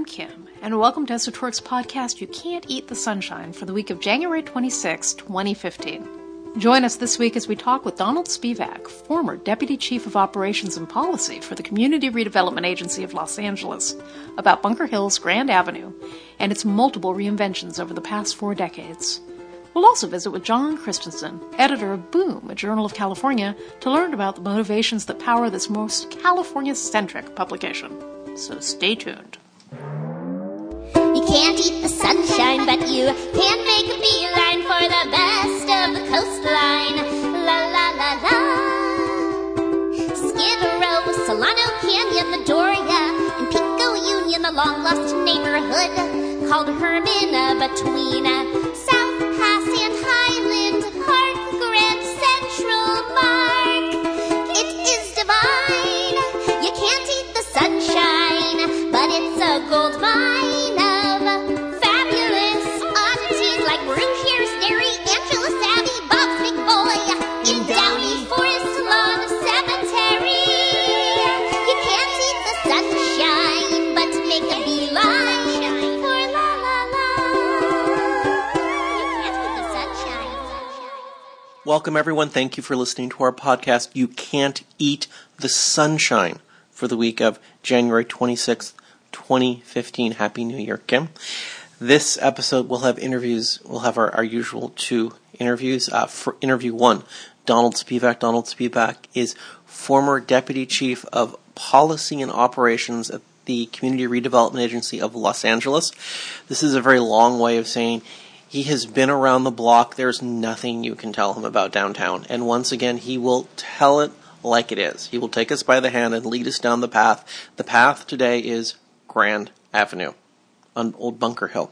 I'm Kim, and welcome to Esotouric's podcast, You Can't Eat the Sunshine, for the week of January 26, 2015. Join us this week as we talk with Donald Spivack, former Deputy Chief of Operations and Policy for the Community Redevelopment Agency of Los Angeles, about Bunker Hill's Grand Avenue and its multiple reinventions over the past four decades. We'll also visit with John Christensen, editor of Boom, a journal of California, to learn about the motivations that power this most California centric publication. So stay tuned. You can't eat the sunshine, but you can make a beeline for the best of the coastline. La la la la. Skid Row, Solano Canyon, the Doria, and Pico Union, a long lost neighborhood called Hermina between Welcome, everyone. Thank you for listening to our podcast, You Can't Eat the Sunshine, for the week of January 26th, 2015. Happy New Year, Kim. This episode will have interviews. We'll have our, our usual two interviews. Uh, for interview one, Donald Spivack. Donald Spivack is former Deputy Chief of Policy and Operations at the Community Redevelopment Agency of Los Angeles. This is a very long way of saying he has been around the block. There's nothing you can tell him about downtown. And once again, he will tell it like it is. He will take us by the hand and lead us down the path. The path today is Grand Avenue on Old Bunker Hill.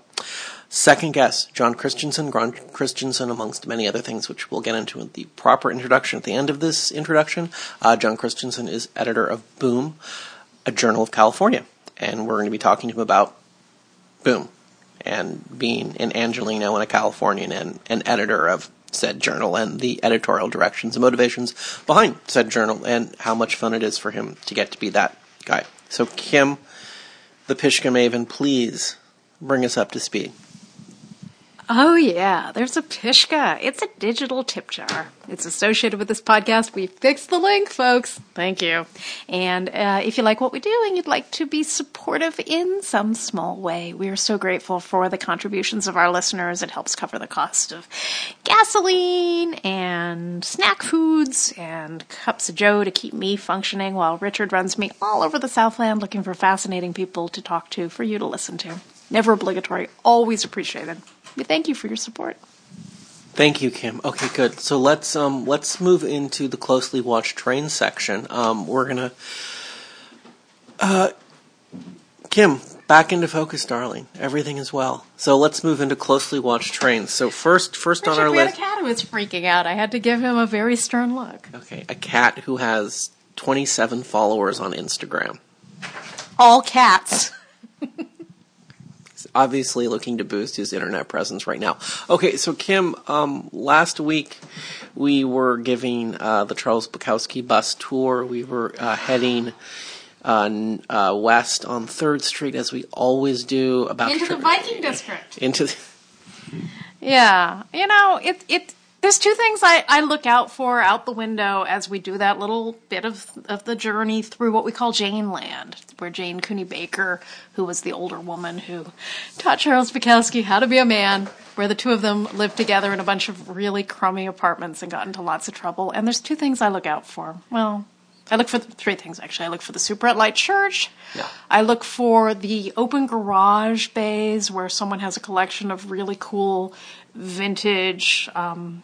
Second guest, John Christensen. John Christensen, amongst many other things, which we'll get into in the proper introduction at the end of this introduction. Uh, John Christensen is editor of Boom, a journal of California. And we're going to be talking to him about Boom and being an Angelino and a Californian and an editor of said journal and the editorial directions and motivations behind said journal and how much fun it is for him to get to be that guy. So, Kim, the Pishka Maven, please bring us up to speed. Oh, yeah, there's a Pishka. It's a digital tip jar. It's associated with this podcast. We fixed the link, folks. Thank you. And uh, if you like what we do and you'd like to be supportive in some small way, we are so grateful for the contributions of our listeners. It helps cover the cost of gasoline and snack foods and cups of joe to keep me functioning while Richard runs me all over the Southland looking for fascinating people to talk to for you to listen to. Never obligatory, always appreciated. We thank you for your support. Thank you, Kim. Okay, good. So let's um let's move into the closely watched train section. Um, we're gonna uh, Kim, back into focus, darling. Everything is well. So let's move into closely watched trains. So first, first on our we had a list. cat who was freaking out. I had to give him a very stern look. Okay, a cat who has 27 followers on Instagram. All cats. He's obviously looking to boost his internet presence right now. Okay, so Kim, um, last week we were giving uh, the Charles Bukowski bus tour. We were uh, heading uh, uh, west on Third Street as we always do. About Into the Viking district. into. The- Yeah, you know, it it. There's two things I, I look out for out the window as we do that little bit of of the journey through what we call Jane Land, where Jane Cooney Baker, who was the older woman who taught Charles Bukowski how to be a man, where the two of them lived together in a bunch of really crummy apartments and got into lots of trouble. And there's two things I look out for. Well, I look for three things actually. I look for the Superet Light Church. Yeah. I look for the open garage bays where someone has a collection of really cool vintage um,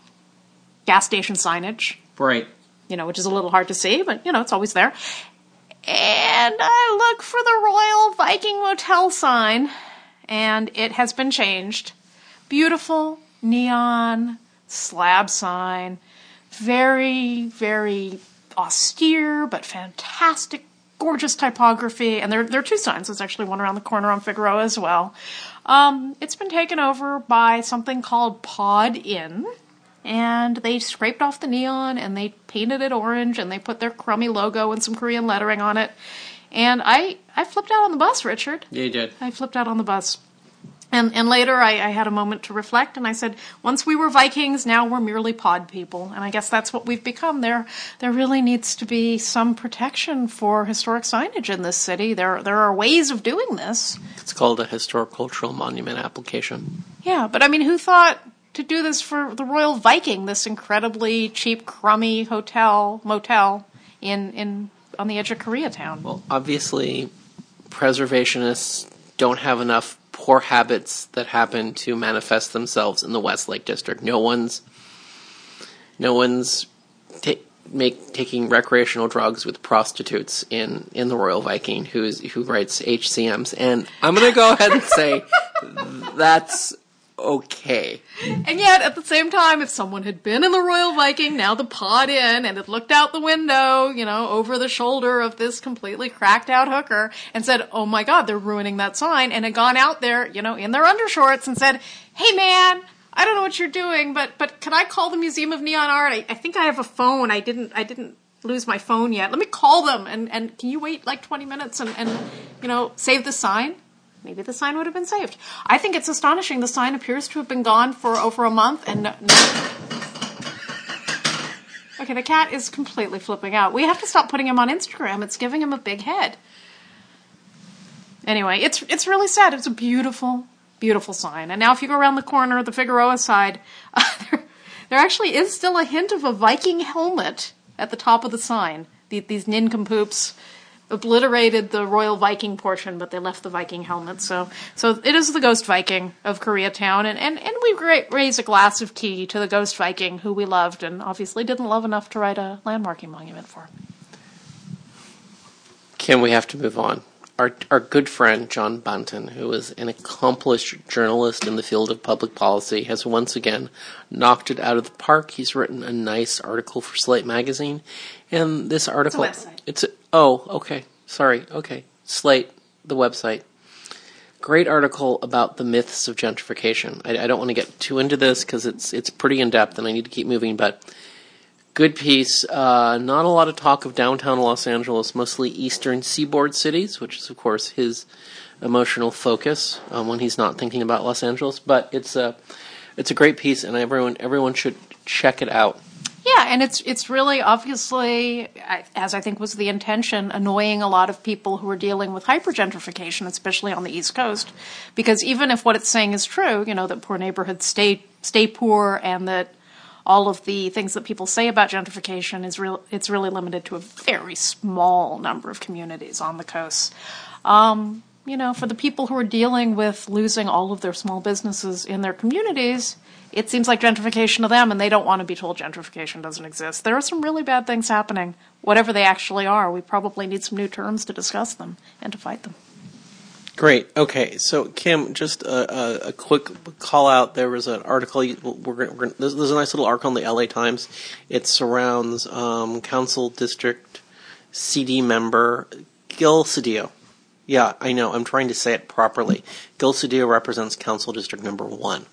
gas station signage. right. You know, which is a little hard to see, but you know, it's always there. And I look for the Royal Viking Motel sign, and it has been changed. Beautiful neon slab sign, very, very austere but fantastic, gorgeous typography. And there, there are two signs. There's actually one around the corner on Figueroa as well. Um, it's been taken over by something called Pod Inn, and they scraped off the neon and they painted it orange and they put their crummy logo and some Korean lettering on it. And I, I flipped out on the bus, Richard. Yeah, you did. I flipped out on the bus. And, and later I, I had a moment to reflect and I said, once we were Vikings, now we're merely pod people. And I guess that's what we've become. There, there really needs to be some protection for historic signage in this city. There, there are ways of doing this. It's called a historic cultural monument application. Yeah, but I mean, who thought to do this for the Royal Viking, this incredibly cheap, crummy hotel, motel in, in, on the edge of Koreatown? Well, obviously, preservationists don't have enough poor habits that happen to manifest themselves in the Westlake district. No one's, no one's ta- make taking recreational drugs with prostitutes in in the Royal Viking, who's who writes HCMs, and I'm gonna go ahead and say that's okay. And yet, at the same time, if someone had been in the Royal Viking, now the pod in, and had looked out the window, you know, over the shoulder of this completely cracked out hooker, and said, oh my god, they're ruining that sign, and had gone out there, you know, in their undershorts and said, hey man, I don't know what you're doing, but, but can I call the Museum of Neon Art? I, I think I have a phone. I didn't, I didn't lose my phone yet. Let me call them, and, and can you wait like 20 minutes and, and, you know, save the sign? Maybe the sign would have been saved. I think it's astonishing. The sign appears to have been gone for over a month, and no, no. okay, the cat is completely flipping out. We have to stop putting him on Instagram. It's giving him a big head. Anyway, it's it's really sad. It's a beautiful, beautiful sign. And now, if you go around the corner, the Figueroa side, uh, there, there actually is still a hint of a Viking helmet at the top of the sign. The, these nincompoops obliterated the royal Viking portion, but they left the Viking helmet. So, so it is the Ghost Viking of Koreatown, and and and we raise a glass of tea to the Ghost Viking who we loved and obviously didn't love enough to write a landmarking monument for. Kim, we have to move on. Our, our good friend John Buntin, who is an accomplished journalist in the field of public policy, has once again knocked it out of the park. He's written a nice article for Slate magazine, and this article website. it's a, oh okay sorry okay Slate the website great article about the myths of gentrification. I, I don't want to get too into this because it's it's pretty in depth and I need to keep moving, but good piece. Uh, not a lot of talk of downtown Los Angeles, mostly eastern seaboard cities, which is of course his emotional focus um, when he's not thinking about Los Angeles. But it's a it's a great piece, and everyone everyone should check it out. Yeah, and it's it's really obviously, as I think was the intention, annoying a lot of people who are dealing with hypergentrification, especially on the East Coast, because even if what it's saying is true, you know that poor neighborhoods stay stay poor, and that all of the things that people say about gentrification is real, it's really limited to a very small number of communities on the coast. Um, you know, for the people who are dealing with losing all of their small businesses in their communities, it seems like gentrification to them, and they don't want to be told gentrification doesn't exist. There are some really bad things happening, whatever they actually are. We probably need some new terms to discuss them and to fight them. Great. Okay. So, Kim, just a, a, a quick call out. There was an article. We're, we're, there's, there's a nice little article in the LA Times. It surrounds um, Council District CD member Gil Cedillo. Yeah, I know. I'm trying to say it properly. Gil Cedillo represents Council District Number One.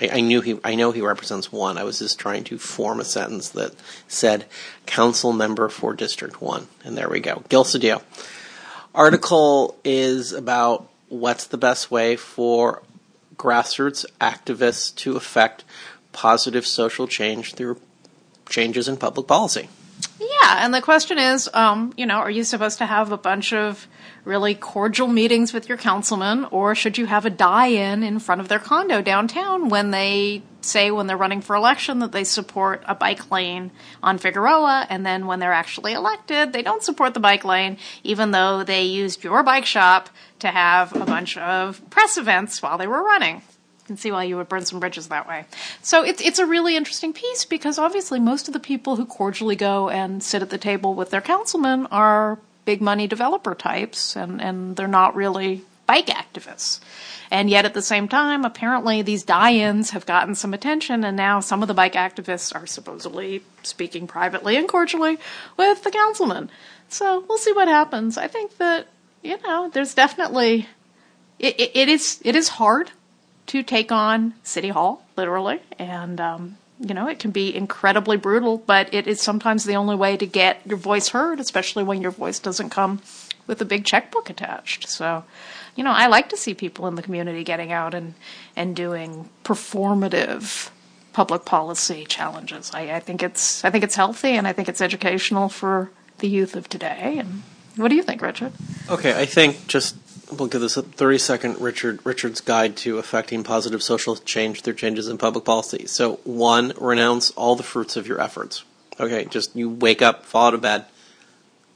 I, I knew he. I know he represents one. I was just trying to form a sentence that said Council Member for District One, and there we go. Gil Cedillo article is about what's the best way for grassroots activists to affect positive social change through changes in public policy. Yeah, and the question is, um, you know, are you supposed to have a bunch of really cordial meetings with your councilman, or should you have a die-in in front of their condo downtown when they say when they're running for election that they support a bike lane on Figueroa, and then when they're actually elected, they don't support the bike lane, even though they used your bike shop to have a bunch of press events while they were running can see why you would burn some bridges that way. So it's it's a really interesting piece because obviously most of the people who cordially go and sit at the table with their councilmen are big money developer types and, and they're not really bike activists. And yet at the same time, apparently these die-ins have gotten some attention and now some of the bike activists are supposedly speaking privately and cordially with the councilman. So we'll see what happens. I think that, you know, there's definitely, it, it, it is, it is hard to take on City Hall, literally, and um, you know, it can be incredibly brutal, but it is sometimes the only way to get your voice heard, especially when your voice doesn't come with a big checkbook attached. So, you know, I like to see people in the community getting out and, and doing performative public policy challenges. I, I think it's I think it's healthy and I think it's educational for the youth of today. And what do you think, Richard? Okay, I think just we'll give this a 30 second Richard Richard's guide to affecting positive social change through changes in public policy. So, one, renounce all the fruits of your efforts. Okay, just you wake up, fall out of bed.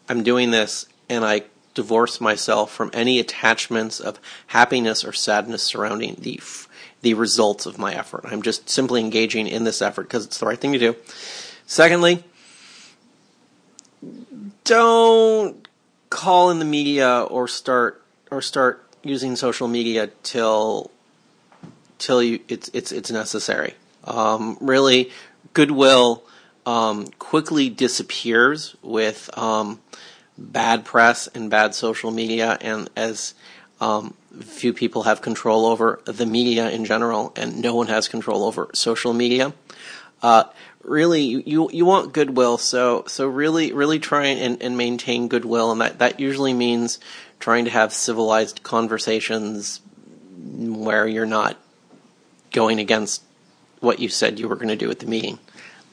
I'm doing this, and I divorce myself from any attachments of happiness or sadness surrounding the the results of my effort. I'm just simply engaging in this effort because it's the right thing to do. Secondly, don't call in the media or start or start using social media till till you it's it's it's necessary. Um, really, goodwill um, quickly disappears with um, bad press and bad social media, and as um, few people have control over the media in general, and no one has control over social media. Uh, really, you you want goodwill, so so really really try and, and maintain goodwill, and that that usually means trying to have civilized conversations where you're not going against what you said you were going to do at the meeting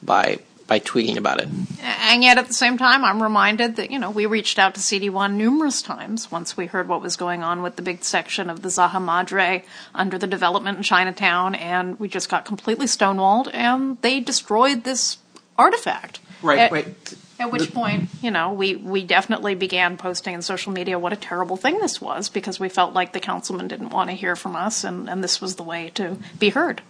by by tweeting about it. And yet, at the same time, I'm reminded that you know we reached out to CD1 numerous times once we heard what was going on with the big section of the Zanja Madre under the development in Chinatown, and we just got completely stonewalled, and they destroyed this artifact. Right, At, right. At which point, you know, we, we definitely began posting in social media what a terrible thing this was because we felt like the councilman didn't want to hear from us, and, and this was the way to be heard.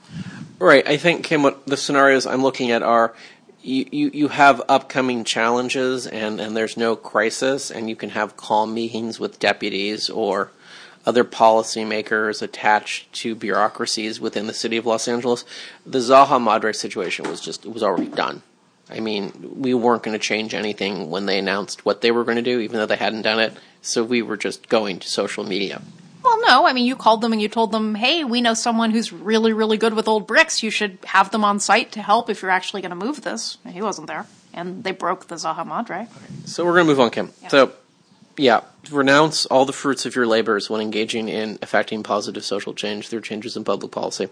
Right. I think, Kim, what the scenarios I'm looking at are you, you, you have upcoming challenges and, and there's no crisis, and you can have calm meetings with deputies or other policymakers attached to bureaucracies within the city of Los Angeles. The Zanja Madre situation was just, it was already done. I mean, we weren't going to change anything when they announced what they were going to do, even though they hadn't done it. So we were just going to social media. Well, no, I mean, you called them and you told them, hey, we know someone who's really, really good with old bricks. You should have them on site to help if you're actually going to move this. And he wasn't there. And they broke the Zanja Madre. So we're going to move on, Kim. So, yeah, renounce all the fruits of your labors when engaging in affecting positive social change through changes in public policy.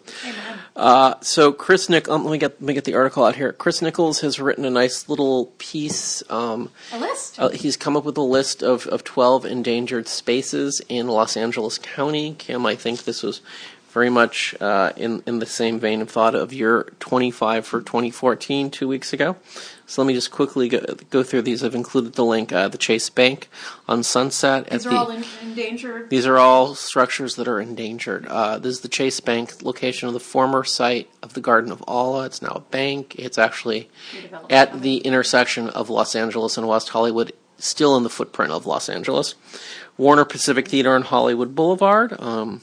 Uh, so Chris Nick, um, let me get let me get the article out here. Chris Nichols has written a nice little piece. Um, A list? uh, he's come up with a list of, of 12 endangered spaces in Los Angeles County. Kim, I think this was very much uh, in, in the same vein of thought of your 25 for 2014 two weeks ago. So let me just quickly go, go through these. I've included the link. Uh, the Chase Bank on Sunset. These at are the, all in, endangered. these are all structures that are endangered. Uh, this is the Chase Bank location of the former site of the Garden of Allah. It's now a bank. It's actually at the intersection of Los Angeles and West Hollywood, still in the footprint of Los Angeles. Warner Pacific Theater on Hollywood Boulevard. Um,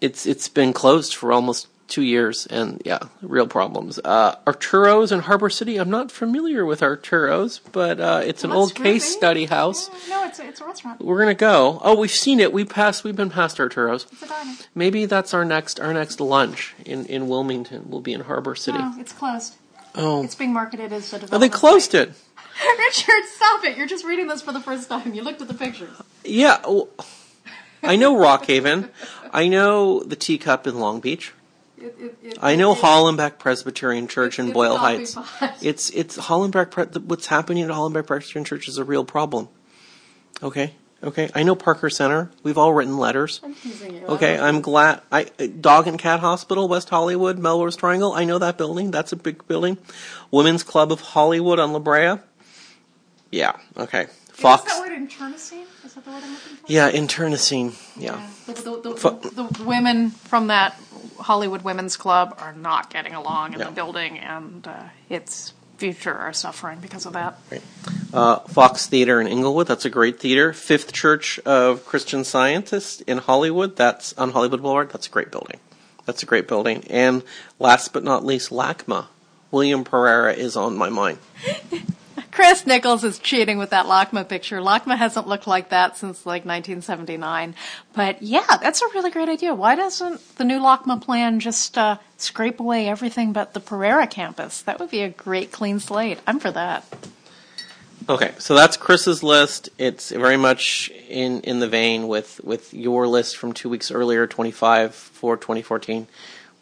it's it's been closed for almost two years, and yeah, real problems. Uh, Arturo's in Harbor City. I'm not familiar with Arturo's, but uh, it's an old case study house. Yeah, no, it's a, it's a restaurant. We're gonna go. Oh, we've seen it. We passed. We've been past Arturo's. It's a diner. Maybe that's our next our next lunch in in Wilmington. We'll be in Harbor City. No, it's closed. Oh, It's being marketed as a oh, development. they closed site. it. Richard, stop it! You're just reading this for the first time. You looked at the pictures. Yeah, well, I know Rockhaven. I know the Teacup in Long Beach. It, it, it, I know Hollenbeck Presbyterian Church in Boyle Heights. It's it's Hollenbeck. Pre- what's happening at Hollenbeck Presbyterian Church is a real problem. Okay, okay. I know Parker Center. We've all written letters. I'm teasing you. Okay, I'm glad. I Dog and Cat Hospital, West Hollywood, Melrose Triangle. I know that building. That's a big building. Women's Club of Hollywood on La Brea. Yeah. Okay. Fox. Is that word internecine? Is that the word I'm looking for? Yeah, internecine. Yeah. The, the, the, the, the women from that Hollywood Women's Club are not getting along in Yeah. the building, and uh, its future are suffering because of that. Uh, Fox Theater in Inglewood. That's a great theater. Fifth Church of Christian Scientists in Hollywood. That's on Hollywood Boulevard. That's a great building. That's a great building. And last but not least, LACMA. William Pereira is on my mind. Chris Nichols is cheating with that LACMA picture. LACMA hasn't looked like that since like 1979. But yeah, that's a really great idea. Why doesn't the new LACMA plan just uh, scrape away everything but the Pereira campus. That would be a great clean slate. I'm for that. Okay, so that's Chris's list. It's very much in, in the vein with, with your list from two weeks earlier, 25 for 2014.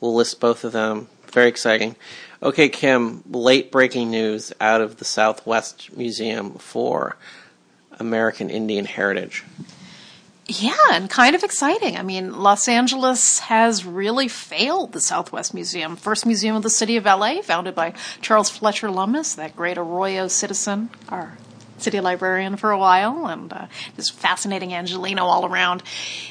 We'll list both of them. Very exciting. Okay, Kim, late breaking news out of the Southwest Museum for American Indian Heritage. Yeah, and kind of exciting. I mean, Los Angeles has really failed the Southwest Museum. First museum of the city of LA, founded by Charles Fletcher Lummis, that great Arroyo citizen, our city librarian for a while, and uh, just fascinating Angelino all around.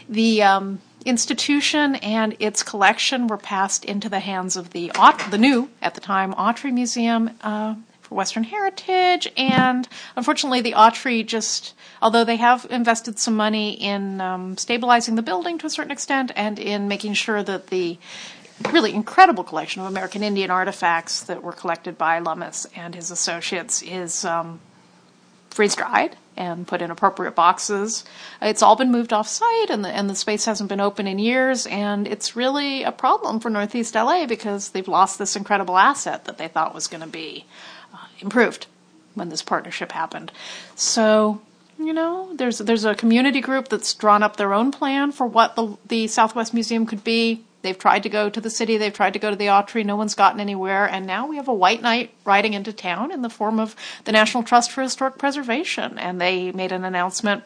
The um, institution and its collection were passed into the hands of the the new, at the time, Autry Museum uh, for Western Heritage, and unfortunately, the Autry just although they have invested some money in um, stabilizing the building to a certain extent and in making sure that the really incredible collection of American Indian artifacts that were collected by Lummis and his associates is um, freeze dried and put in appropriate boxes. It's all been moved off site and the, and the space hasn't been open in years and it's really a problem for Northeast LA because they've lost this incredible asset that they thought was going to be uh, improved when this partnership happened. So you know, there's there's a community group that's drawn up their own plan for what the the Southwest Museum could be. They've tried to go to the city, they've tried to go to the Autry, no one's gotten anywhere, and now we have a white knight riding into town in the form of the National Trust for Historic Preservation. And they made an announcement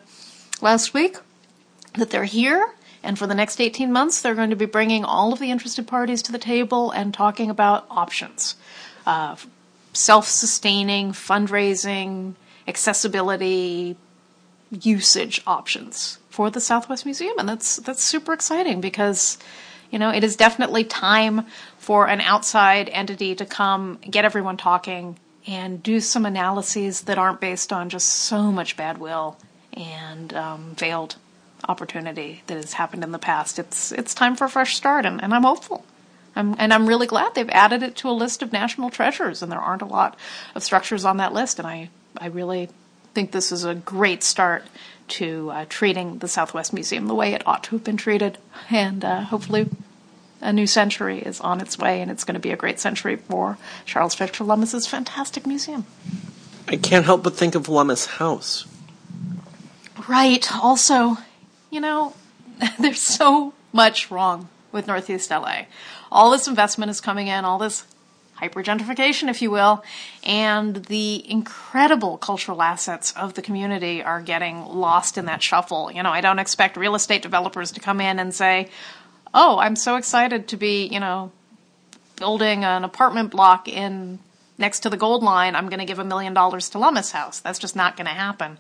last week that they're here, and for the next 18 months, they're going to be bringing all of the interested parties to the table and talking about options. Uh, self sustaining, fundraising, accessibility, usage options for the Southwest Museum, and that's that's super exciting because you know it is definitely time for an outside entity to come get everyone talking and do some analyses that aren't based on just so much bad will and um, failed opportunity that has happened in the past. It's it's time for a fresh start, and, and I'm hopeful. I'm, and I'm really glad they've added it to a list of national treasures, and there aren't a lot of structures on that list, and I I really think this is a great start to uh, treating the Southwest Museum the way it ought to have been treated. And uh, hopefully, a new century is on its way, and it's going to be a great century for Charles Fletcher Lummis's fantastic museum. I can't help but think of Lummis House. Right. Also, you know, there's so much wrong with Northeast LA. All this investment is coming in, all this hypergentrification, if you will, and the incredible cultural assets of the community are getting lost in that shuffle. You know, I don't expect real estate developers to come in and say, "Oh, I'm so excited to be, you know, building an apartment block in next to the gold line. I'm going to give a million dollars to Lummis House." That's just not going to happen.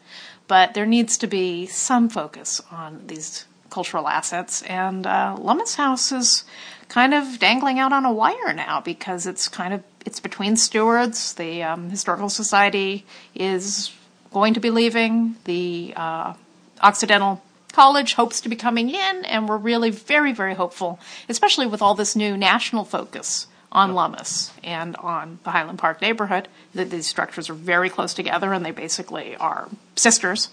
But there needs to be some focus on these cultural assets, and uh, Lummis House is kind of dangling out on a wire now because it's kind of it's between stewards. The um, historical society is going to be leaving. The uh, Occidental College hopes to be coming in, and we're really very very hopeful, especially with all this new national focus on Lummis and on the Highland Park neighborhood. That these structures are very close together, and they basically are sisters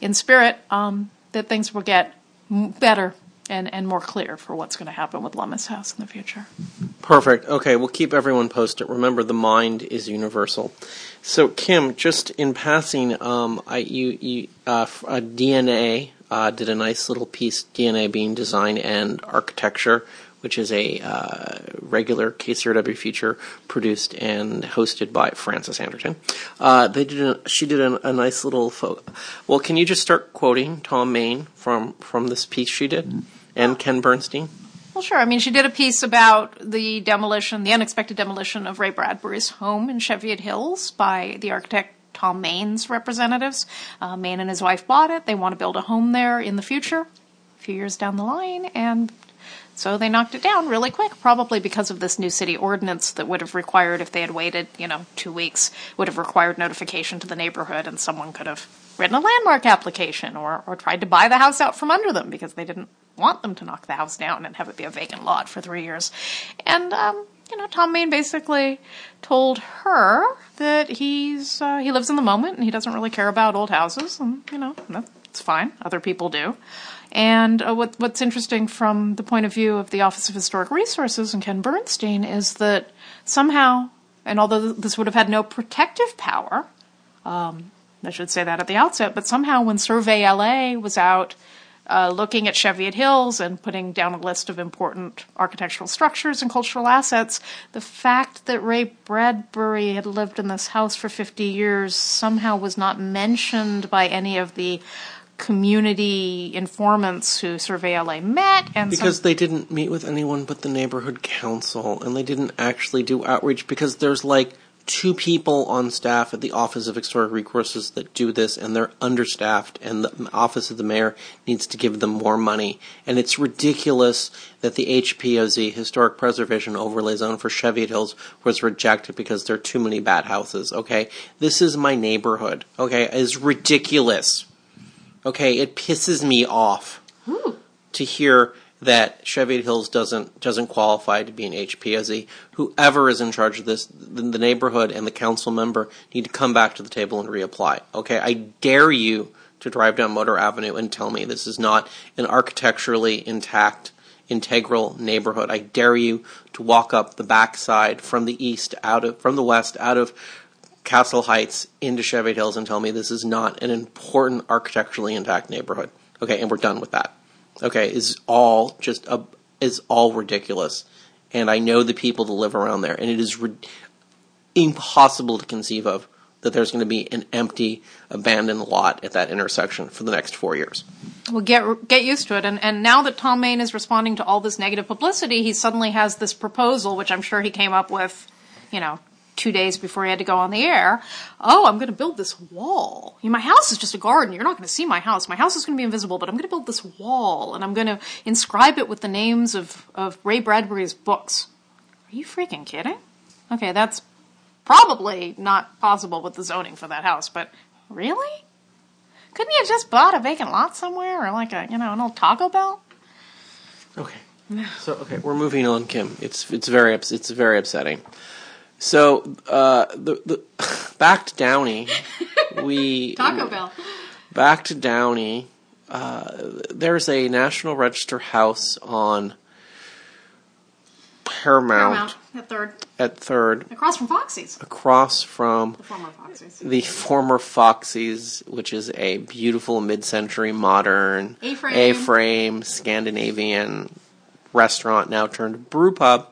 in spirit. Um, that things will get better and, and more clear for what's going to happen with Lummis House in the future. Perfect. Okay, we'll keep everyone posted. Remember, the mind is universal. So, Kim, just in passing, um, I, you, you, uh, uh, DNA uh, did a nice little piece, DNA being design and architecture, which is a uh, regular KCRW feature produced and hosted by Frances Anderton. Uh, they did a, she did a, a nice little photo. Well, can you just start quoting Thom Mayne from from this piece she did, and Ken Bernstein? Well, sure. I mean, she did a piece about the demolition, the unexpected demolition of Ray Bradbury's home in Cheviot Hills by the architect Thom Mayne's representatives. Uh, Mayne and his wife bought it. They want to build a home there in the future, a few years down the line, and so they knocked it down really quick, probably because of this new city ordinance that would have required, if they had waited, you know, two weeks, would have required notification to the neighborhood, and someone could have written a landmark application or, or tried to buy the house out from under them because they didn't want them to knock the house down and have it be a vacant lot for three years. And, um, you know, Thom Mayne basically told her that he's uh, he lives in the moment and he doesn't really care about old houses, and you know, It's fine. Other people do. And uh, what, what's interesting from the point of view of the Office of Historic Resources and Ken Bernstein is that somehow, and although this would have had no protective power, um, I should say that at the outset, but somehow when Survey LA was out uh, looking at Cheviot Hills and putting down a list of important architectural structures and cultural assets, the fact that Ray Bradbury had lived in this house for 50 years somehow was not mentioned by any of the community informants who Survey LA met. And Because some- they didn't meet with anyone but the neighborhood council, and they didn't actually do outreach because there's like two people on staff at the Office of Historic Resources that do this, and they're understaffed, and the Office of the Mayor needs to give them more money. And it's ridiculous that the HPOZ, Historic Preservation Overlay Zone for Cheviot Hills, was rejected because there are too many bad houses, okay? This is my neighborhood, okay? It's ridiculous. Okay, it pisses me off to hear that Cheviot Hills doesn't doesn't qualify to be an HPOZ. Whoever is in charge of this, the, the neighborhood and the council member need to come back to the table and reapply. Okay, I dare you to drive down Motor Avenue and tell me this is not an architecturally intact, integral neighborhood. I dare you to walk up the backside from the east out of from the west out of Castle Heights into Cheviot Hills and tell me this is not an important architecturally intact neighborhood. Okay, and we're done with that. Okay, is all just a is all ridiculous, and I know the people that live around there, and it is ri- impossible to conceive of that there's going to be an empty, abandoned lot at that intersection for the next four years. Well, get get used to it. And and now that Thom Mayne is responding to all this negative publicity, he suddenly has this proposal, which I'm sure he came up with, you know, two days before he had to go on the air. Oh, I'm going to build this wall. My house is just a garden. You're not going to see my house. My house is going to be invisible, but I'm going to build this wall, and I'm going to inscribe it with the names of of Ray Bradbury's books. Are you freaking kidding? Okay, that's probably not possible with the zoning for that house, but really? Couldn't you have just bought a vacant lot somewhere or like a, you know, an old Taco Bell? Okay. So okay, we're moving on, Kim. It's it's very it's very upsetting. So uh, the the back to Downey, we Taco Bell. back to Downey. Uh, there's a National Register house on Paramount, Paramount at third. at Third, Across from Foxy's. across from The former Foxy's. the former Foxy's, which is a beautiful mid-century modern A-frame. A-frame Scandinavian restaurant now turned brew pub.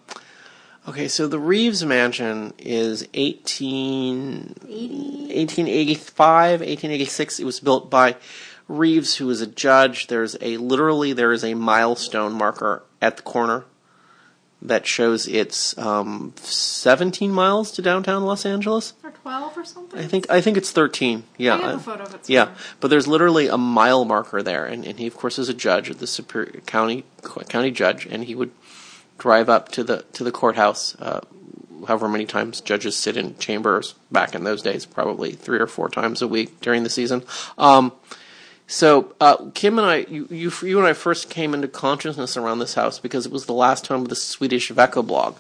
Okay, so the Reeves Mansion is 18, 1885, 1886. It was built by Reeves, who was a judge. There's a literally there is a milestone marker at the corner that shows it's um, 17 miles to downtown Los Angeles. Or 12 or something? I think I think it's 13. Yeah. I have a uh, photo of it Yeah, somewhere. but there's literally a mile marker there, and, and he of course is a judge the Superior County county judge, and he would drive up to the to the courthouse. Uh, however many times judges sit in chambers back in those days, probably three or four times a week during the season. Um, so uh, Kim and I, you, you you and I first came into consciousness around this house because it was the last home of the Swedish Veckoblad.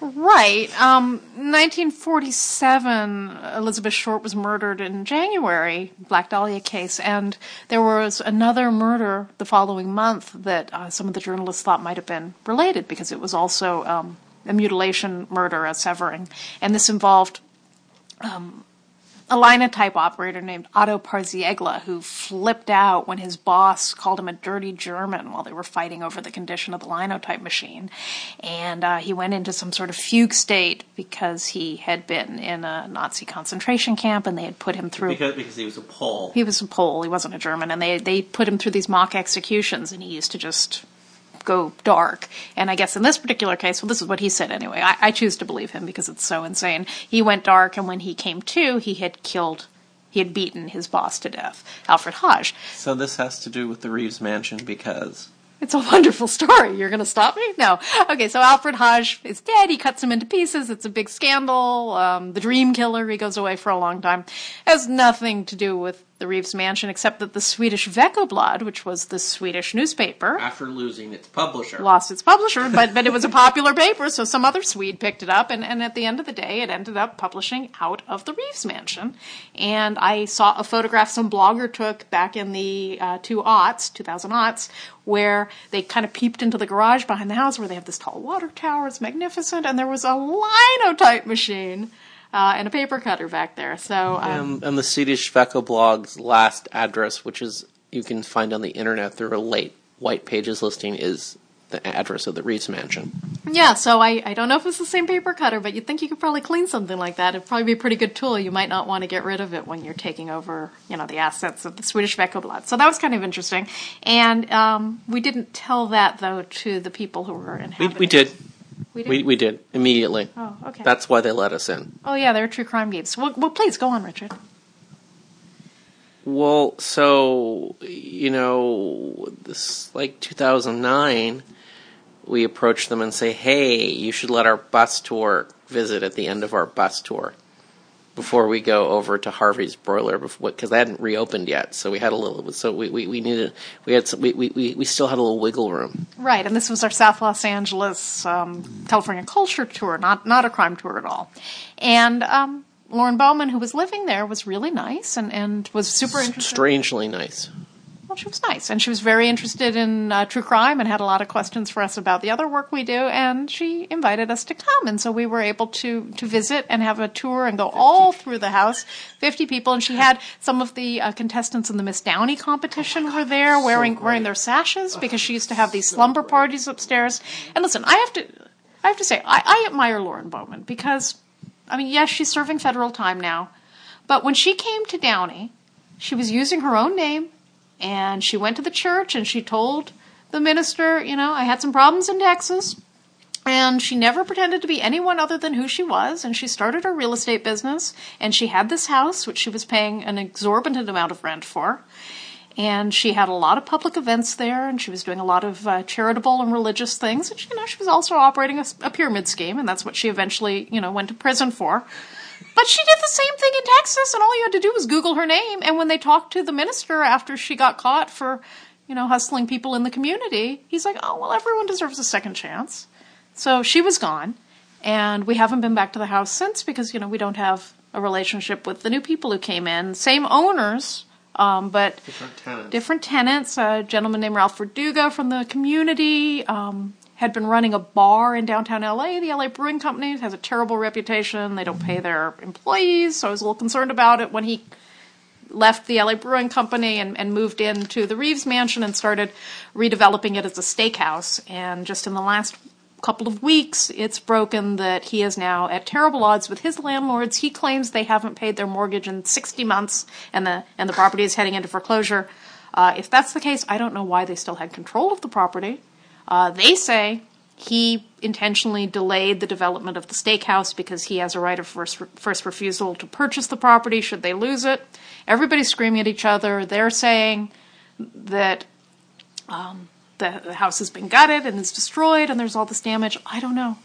Right. Um, 1947, Elizabeth Short was murdered in January, Black Dahlia case, and there was another murder the following month that uh, some of the journalists thought might have been related because it was also um, a mutilation murder, a severing, and this involved a linotype operator named Otto Parzyjegla who flipped out when his boss called him a dirty German while they were fighting over the condition of the linotype machine. And uh, he went into some sort of fugue state because he had been in a Nazi concentration camp and they had put him through. Because because he was a Pole. he was a Pole, he wasn't a German, and they, they put him through these mock executions and he used to just go dark. And I guess in this particular case, well, this is what he said anyway. I, I choose to believe him because it's so insane. He went dark, and when he came to, he had killed, he had beaten his boss to death, Alfred Hodge. So this has to do with the Reeves Mansion because It's a wonderful story. You're going to stop me? No. Okay, so Alfred Hodge is dead. He cuts him into pieces. It's a big scandal. Um, the Dream Killer, he goes away for a long time. Has nothing to do with the Reeves Mansion, except that the Swedish Veckoblad, which was the Swedish newspaper, After losing its publisher. lost its publisher, but, but it was a popular paper, so some other Swede picked it up, and, and at the end of the day, it ended up publishing out of the Reeves Mansion. And I saw a photograph some blogger took back in the uh, two aughts, 2000 aughts, where they kind of peeped into the garage behind the house where they have this tall water tower, it's magnificent, and there was a linotype machine. Uh, and a paper cutter back there. So, um, Um, and the Swedish Veckoblad's last address, which is you can find on the internet through a late white pages listing, is the address of the Reeves Mansion. Yeah, so I, I don't know if it's the same paper cutter, but you'd think you could probably clean something like that. It'd probably be a pretty good tool. You might not want to get rid of it when you're taking over, you know, the assets of the Swedish Veckoblad. So that was kind of interesting. And um, we didn't tell that, though, to the people who were We, inhabiting we did. We did? We, we did immediately. Oh, okay. That's why they let us in. oh, yeah, they're true crime games. Well, well, please, go on, Richard. Well, so you know, this like 2009, we approach them and say, "Hey, you should let our bus tour visit at the end of our bus tour before we go over to Harvey's Broiler because they hadn't reopened yet. So we had a little. So we we, we needed we had some, we, we we we still had a little wiggle room. Right, and this was our South Los Angeles um, California culture tour, not not a crime tour at all. And um, Lauren Bowman, who was living there, was really nice and, and was super interested. Strangely nice. Well, she was nice, and she was very interested in uh, true crime and had a lot of questions for us about the other work we do. And she invited us to come, and so we were able to to visit and have a tour and go all through the house. Fifty people, and she had some of the uh, contestants in the Miss Downey competition were there wearing wearing their sashes because she used to have these slumber parties upstairs. And listen, I have to I have to say I, I admire Lauren Bowman because I mean, yes, she's serving federal time now, but when she came to Downey, she was using her own name and she went to the church and she told the minister, you know, I had some problems in Texas. And she never pretended to be anyone other than who she was. And she started her real estate business. And she had this house, which she was paying an exorbitant amount of rent for. And she had a lot of public events there. And she was doing a lot of uh, charitable and religious things. And, you know, she was also operating a, a pyramid scheme. And that's what she eventually, you know, went to prison for. But she did the same thing in Texas, and all you had to do was Google her name. And when they talked to the minister after she got caught for, you know, hustling people in the community, he's like, oh, well, everyone deserves a second chance. So she was gone, and we haven't been back to the house since because, you know, we don't have a relationship with the new people who came in. Same owners, um, but Different tenants. different tenants. A gentleman named Ralph Verduga from the community um, had been running a bar in downtown LA. The LA Brewing Company has a terrible reputation. They don't pay their employees, so I was a little concerned about it when he left the LA Brewing Company and, and moved into the Reeves Mansion and started redeveloping it as a steakhouse. And just in the last couple of weeks, it's broken that he is now at terrible odds with his landlords. He claims they haven't paid their mortgage in 60 months, and the and the property is heading into foreclosure. Uh, if that's the case, I don't know why they still had control of the property. Uh, they say he intentionally delayed the development of the steakhouse because he has a right of first, first refusal to purchase the property should they lose it. Everybody's screaming at each other. They're saying that um, the, the house has been gutted and is destroyed and there's all this damage. I don't know.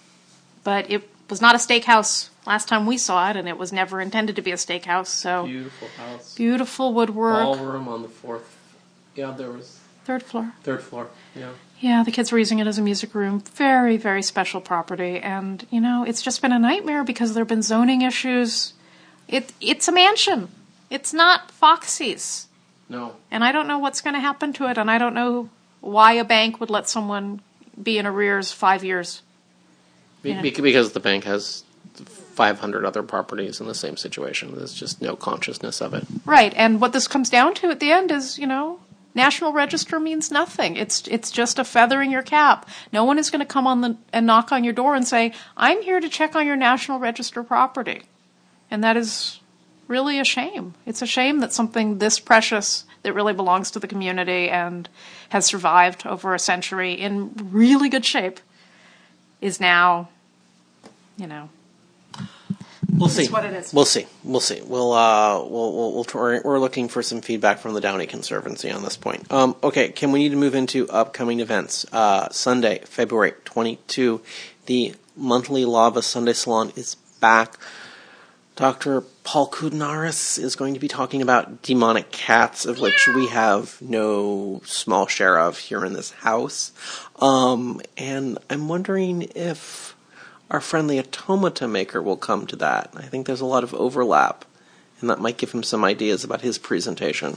But it was not a steakhouse last time we saw it, and it was never intended to be a steakhouse. So Beautiful house. beautiful woodwork. Ballroom on the fourth. Yeah, there was Third floor. third floor. Yeah. Yeah, the kids were using it as a music room. Very, very special property. And, you know, it's just been a nightmare because there have been zoning issues. It, it's a mansion. It's not Foxy's. No. And I don't know what's going to happen to it. And I don't know why a bank would let someone be in arrears five years. Be- Yeah. bec- Because the bank has 500 other properties in the same situation. There's just no consciousness of it. Right. And what this comes down to at the end is, you know, National Register means nothing. It's it's just a feather in your cap. No one is going to come on the and knock on your door and say, "I'm here to check on your National Register property." And that is really a shame. It's a shame that something this precious that really belongs to the community and has survived over a century in really good shape is now, you know, We'll see. What it is. We'll see. We'll see. We'll uh, we'll we'll, we'll we're, we're looking for some feedback from the Downey Conservancy on this point. Um, okay, can we need to move into upcoming events? Uh, Sunday, February twenty two, the monthly Lava Sunday Salon is back. Dr. Paul Koudounaris is going to be talking about demonic cats, of which we have no small share of here in this house. Um, and I'm wondering if our friendly automata maker will come to that. I think there's a lot of overlap, and that might give him some ideas about his presentation.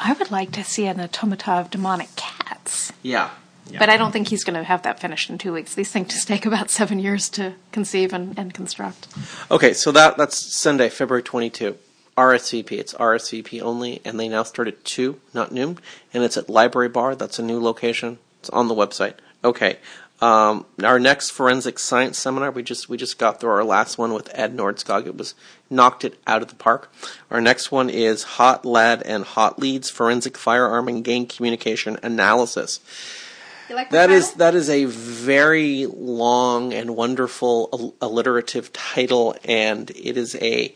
I would like to see an automata of demonic cats. Yeah. But I don't think he's going to have that finished in two weeks. These things just take about seven years to conceive and, and construct. Okay, so that that's Sunday, February 22. RSVP. It's RSVP only, and they now start at 2, not noon, and it's at Library Bar. That's a new location. It's on the website. Okay. Um, our next forensic science seminar, we just we just got through our last one with Ed Nordskog. It was knocked it out of the park. Our next one is hot lead and hot leads forensic firearm and gang communication analysis. You like That is that is a very long and wonderful alliterative title, and it is a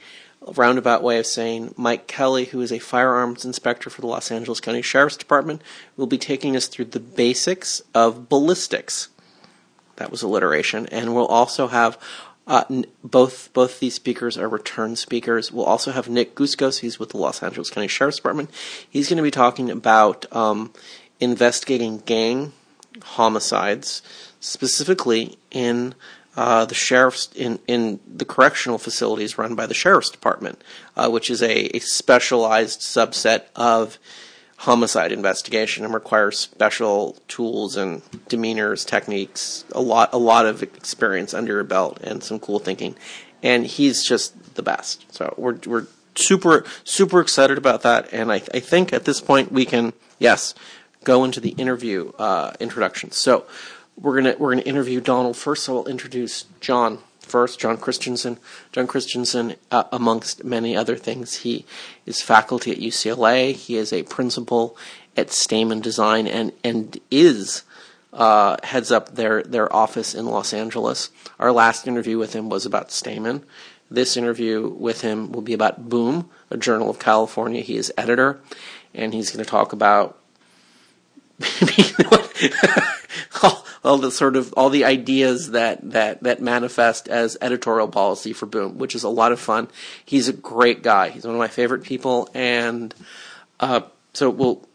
roundabout way of saying Mike Kelly, who is a firearms inspector for the Los Angeles County Sheriff's Department, will be taking us through the basics of ballistics. That was alliteration, and we'll also have. Uh, n- both both these speakers are return speakers. We'll also have Nick Guskos. He's with the Los Angeles County Sheriff's Department. He's going to be talking about um, investigating gang homicides, specifically in uh, the sheriff's in in the correctional facilities run by the sheriff's department, uh, which is a, a specialized subset of homicide investigation and requires special tools and demeanors, techniques, a lot a lot of experience under your belt and some cool thinking. And he's just the best. So we're we're super super excited about that. And I I think at this point we can yes go into the interview uh, introduction. So we're gonna we're gonna interview Donald first. So I'll introduce John first. John Christensen. John Christensen, uh, amongst many other things, he is faculty at UCLA. He is a principal at Stamen Design and and is. Uh, heads up their, their office in Los Angeles. Our last interview with him was about Stamen. This interview with him will be about Boom, a journal of California. He is editor, and he's going to talk about all, the sort of all the ideas that, that that manifest as editorial policy for Boom, which is a lot of fun. He's a great guy. He's one of my favorite people, and uh, so we'll.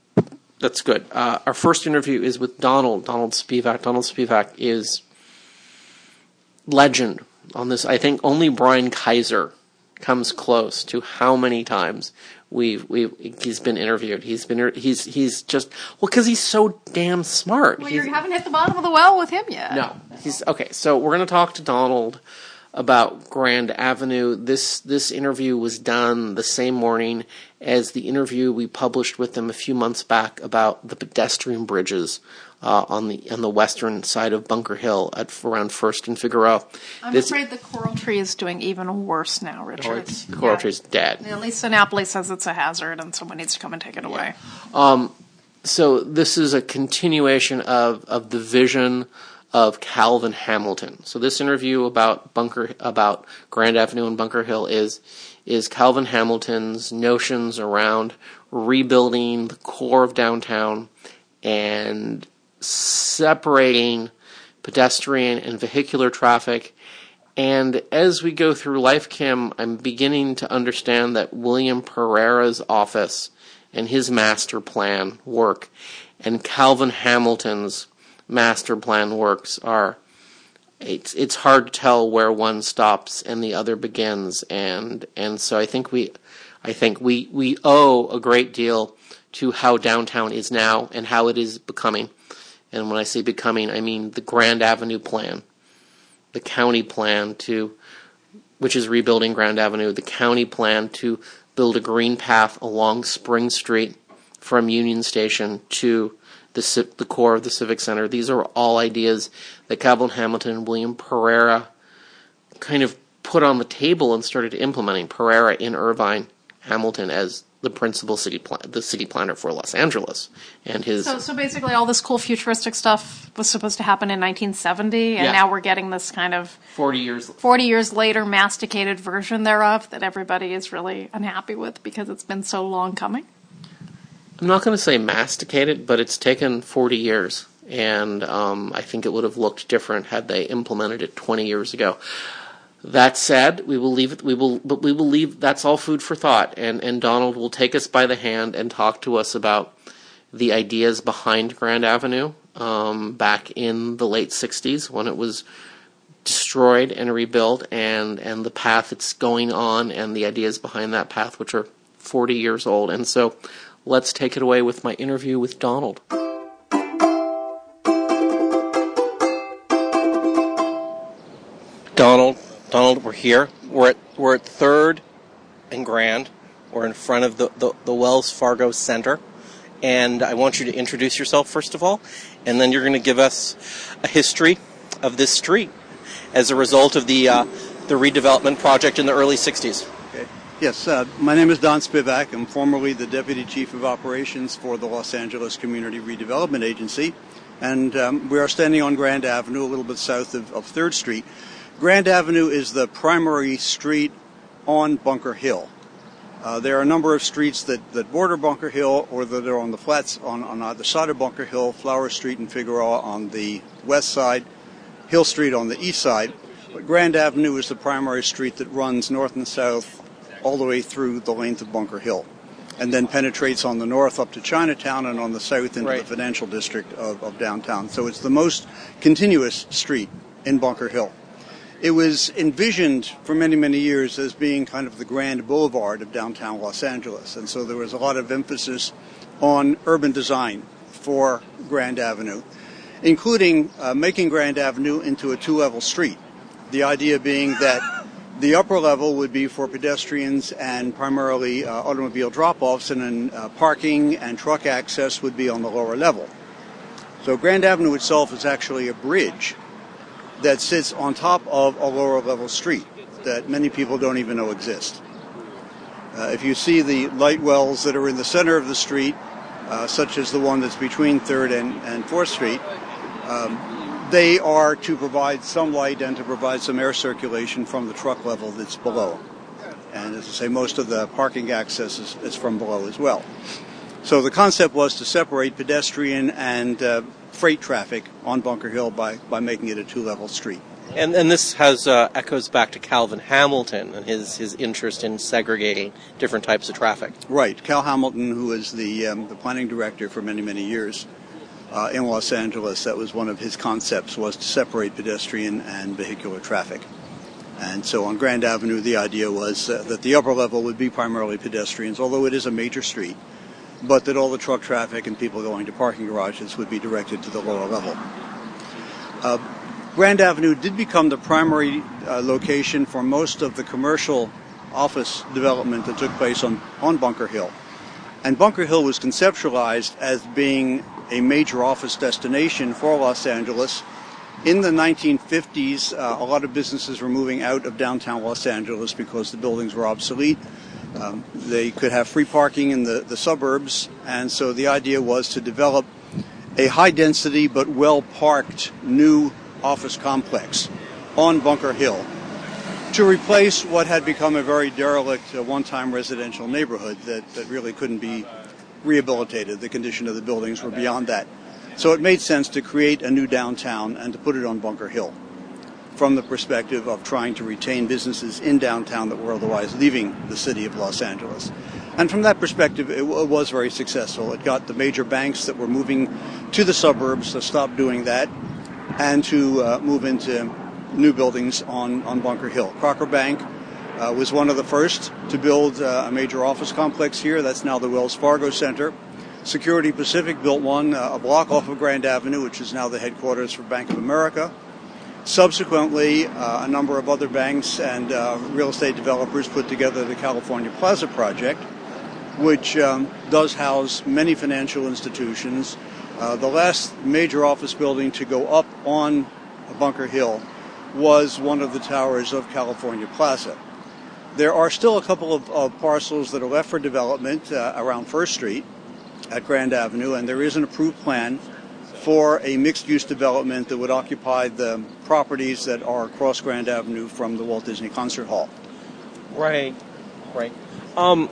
That's good. Uh, our first interview is with Donald. Donald Spivack. Donald Spivack is legend on this. I think only Brian Kaiser comes close to how many times we've we he's been interviewed. He's been he's he's just well because he's so damn smart. Well, He's- you haven't hit the bottom of the well with him yet. no, he's okay. So we're going to talk to Donald about Grand Avenue. This this interview was done the same morning as the interview we published with him a few months back about the pedestrian bridges uh, on the on the western side of Bunker Hill at around First and Figueroa. I'm this afraid the coral tree is doing even worse now, Richard. or it's, the coral Yeah. is dead. At least Napoli says it's a hazard and someone needs to come and take it away. so this is a continuation of, of the vision of Calvin Hamilton. So this interview about Bunker about Grand Avenue and Bunker Hill is is Calvin Hamilton's notions around rebuilding the core of downtown and separating pedestrian and vehicular traffic. And as we go through Life Kim, I'm beginning to understand that William Pereira's office and his master plan work and Calvin Hamilton's master plan works are it's it's hard to tell where one stops and the other begins and and so I think we I think we we owe a great deal to how downtown is now and how it is becoming. And when I say becoming, I mean the Grand Avenue plan, the county plan to which is rebuilding Grand Avenue, the county plan to build a green path along Spring Street from Union Station to the, the core of the Civic Center. These are all ideas that Calvin Hamilton and William Pereira kind of put on the table and started implementing. Pereira in Irvine, Hamilton as the principal city plan, the city planner for Los Angeles, and his. So, so basically, all this cool futuristic stuff was supposed to happen in 1970, and Yeah. now we're getting this kind of Forty years. 40 years later masticated version thereof that everybody is really unhappy with because it's been so long coming. I'm not going to say masticated, but it's taken 40 years, and um, I think it would have looked different had they implemented it 20 years ago. That said, we will leave it. We will, but we will leave. That's all food for thought, and and Donald will take us by the hand and talk to us about the ideas behind Grand Avenue um, back in the late 60s when it was destroyed and rebuilt, and and the path it's going on, and the ideas behind that path, which are 40 years old. And so, let's take it away with my interview with Donald. Donald, Donald, we're here. We're at we're at Third and Grand. We're in front of the, the, the Wells Fargo Center. And I want you to introduce yourself first of all, and then you're going to give us a history of this street as a result of the uh, the redevelopment project in the early 60s. Okay. Yes, uh, my name is Don Spivack. I'm formerly the Deputy Chief of Operations for the Los Angeles Community Redevelopment Agency. And um, we are standing on Grand Avenue, a little bit south of, of 3rd Street. Grand Avenue is the primary street on Bunker Hill. Uh, there are a number of streets that, that border Bunker Hill or that are on the flats on, on either side of Bunker Hill, Flower Street and Figueroa on the west side, Hill Street on the east side. But Grand Avenue is the primary street that runs north and south all the way through the length of Bunker Hill and then penetrates on the north up to Chinatown and on the south into Right. the financial district of, of downtown. So it's the most continuous street in Bunker Hill. It was envisioned for many, many years as being kind of the grand boulevard of downtown Los Angeles. And so there was a lot of emphasis on urban design for Grand Avenue, including uh, making Grand Avenue into a two level street. The idea being that the upper level would be for pedestrians and primarily uh, automobile drop offs, and then uh, parking and truck access would be on the lower level. So Grand Avenue itself is actually a bridge that sits on top of a lower level street that many people don't even know exist. Uh, if you see the light wells that are in the center of the street, uh, such as the one that's between 3rd and, and 4th Street, um, they are to provide some light and to provide some air circulation from the truck level that's below. And as I say, most of the parking access is, is from below as well. So the concept was to separate pedestrian and uh, freight traffic on Bunker Hill by, by making it a two level street. And and this has uh, echoes back to Calvin Hamilton and his his interest in segregating different types of traffic. Right. Cal Hamilton, who was the, um, the planning director for many, many years uh, in Los Angeles, that was one of his concepts was to separate pedestrian and vehicular traffic. And so on Grand Avenue, the idea was uh, that the upper level would be primarily pedestrians, although it is a major street, but that all the truck traffic and people going to parking garages would be directed to the lower level. Uh, Grand Avenue did become the primary uh, location for most of the commercial office development that took place on, on Bunker Hill. And Bunker Hill was conceptualized as being a major office destination for Los Angeles. In the 1950s, uh, a lot of businesses were moving out of downtown Los Angeles because the buildings were obsolete. Um, they could have free parking in the, the suburbs, and so the idea was to develop a high density but well parked new office complex on Bunker Hill to replace what had become a very derelict uh, one time residential neighborhood that, that really couldn't be rehabilitated. The condition of the buildings were beyond that. So it made sense to create a new downtown and to put it on Bunker Hill from the perspective of trying to retain businesses in downtown that were otherwise leaving the city of Los Angeles. And from that perspective, it, w- it was very successful. It got the major banks that were moving to the suburbs to stop doing that and to uh, move into new buildings on, on Bunker Hill. Crocker Bank uh, was one of the first to build uh, a major office complex here. That's now the Wells Fargo Center. Security Pacific built one uh, a block off of Grand Avenue, which is now the headquarters for Bank of America. Subsequently, uh, a number of other banks and uh, real estate developers put together the California Plaza Project, which um, does house many financial institutions. Uh, the last major office building to go up on Bunker Hill was one of the towers of California Plaza. There are still a couple of, of parcels that are left for development uh, around First Street at Grand Avenue, and there is an approved plan for a mixed-use development that would occupy the properties that are across Grand Avenue from the Walt Disney Concert Hall. Right, right. Um,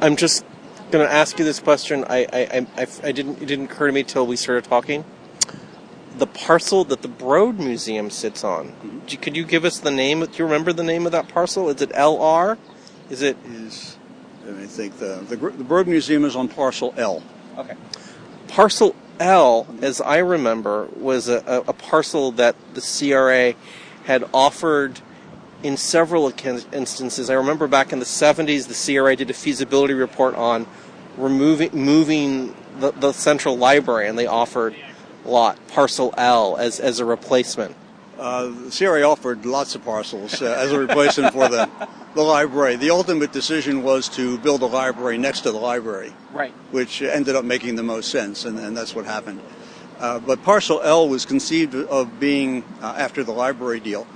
I'm just going to ask you this question. I, I, I, I, I didn't. It didn't occur to me till we started talking. The parcel that the Broad Museum sits on. You- Could you give us the name? Do you remember the name of that parcel? Is it LR? Is it? Is let me think. The the, the Broad Museum is on parcel L. Okay. Parcel L, as I remember, was a, a, parcel that the CRA had offered in several instances. I remember back in the 70s, the CRA did a feasibility report on removing, moving the, the central library, and they offered lot parcel L as, as a replacement. Uh, the CRA offered lots of parcels uh, as a replacement for the the library. The ultimate decision was to build a library next to the library. Right. which ended up making the most sense, and, and that's what happened. Uh, but Parcel L was conceived of being, uh, after the library deal,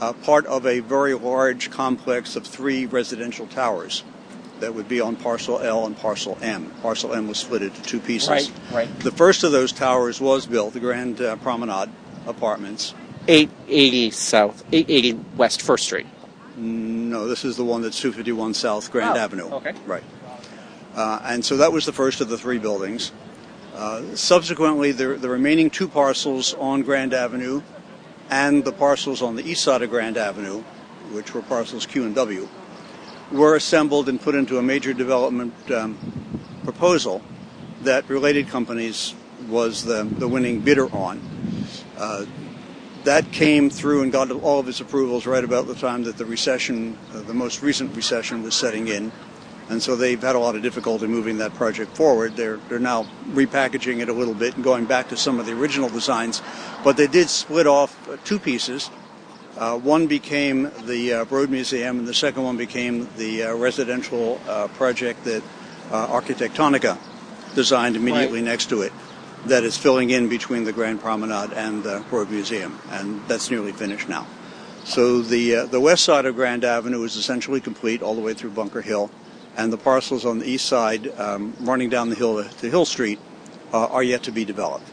uh, part of a very large complex of three residential towers that would be on Parcel L and Parcel M. Parcel M was split into two pieces. Right, right. The first of those towers was built, the Grand uh, Promenade Apartments. 880 South, 880 West First Street. No, this is the one that's 251 South Grand Oh, Avenue. okay. Right. Uh, and so that was the first of the three buildings. Uh, subsequently, the, the remaining two parcels on Grand Avenue and the parcels on the east side of Grand Avenue, which were parcels Q and W, were assembled and put into a major development um, proposal that Related Companies was the, the winning bidder on. Uh, that came through and got all of its approvals right about the time that the recession, uh, the most recent recession, was setting in. And so they've had a lot of difficulty moving that project forward. They're, they're now repackaging it a little bit and going back to some of the original designs. But they did split off uh, two pieces. Uh, one became the uh, Broad Museum, and the second one became the uh, residential uh, project that uh, Arquitectonica designed immediately Right. next to it that is filling in between the Grand Promenade and the Broad Museum, and that's nearly finished now. So the uh, the west side of Grand Avenue is essentially complete all the way through Bunker Hill, and the parcels on the east side, um, running down the hill to Hill Street, uh, are yet to be developed.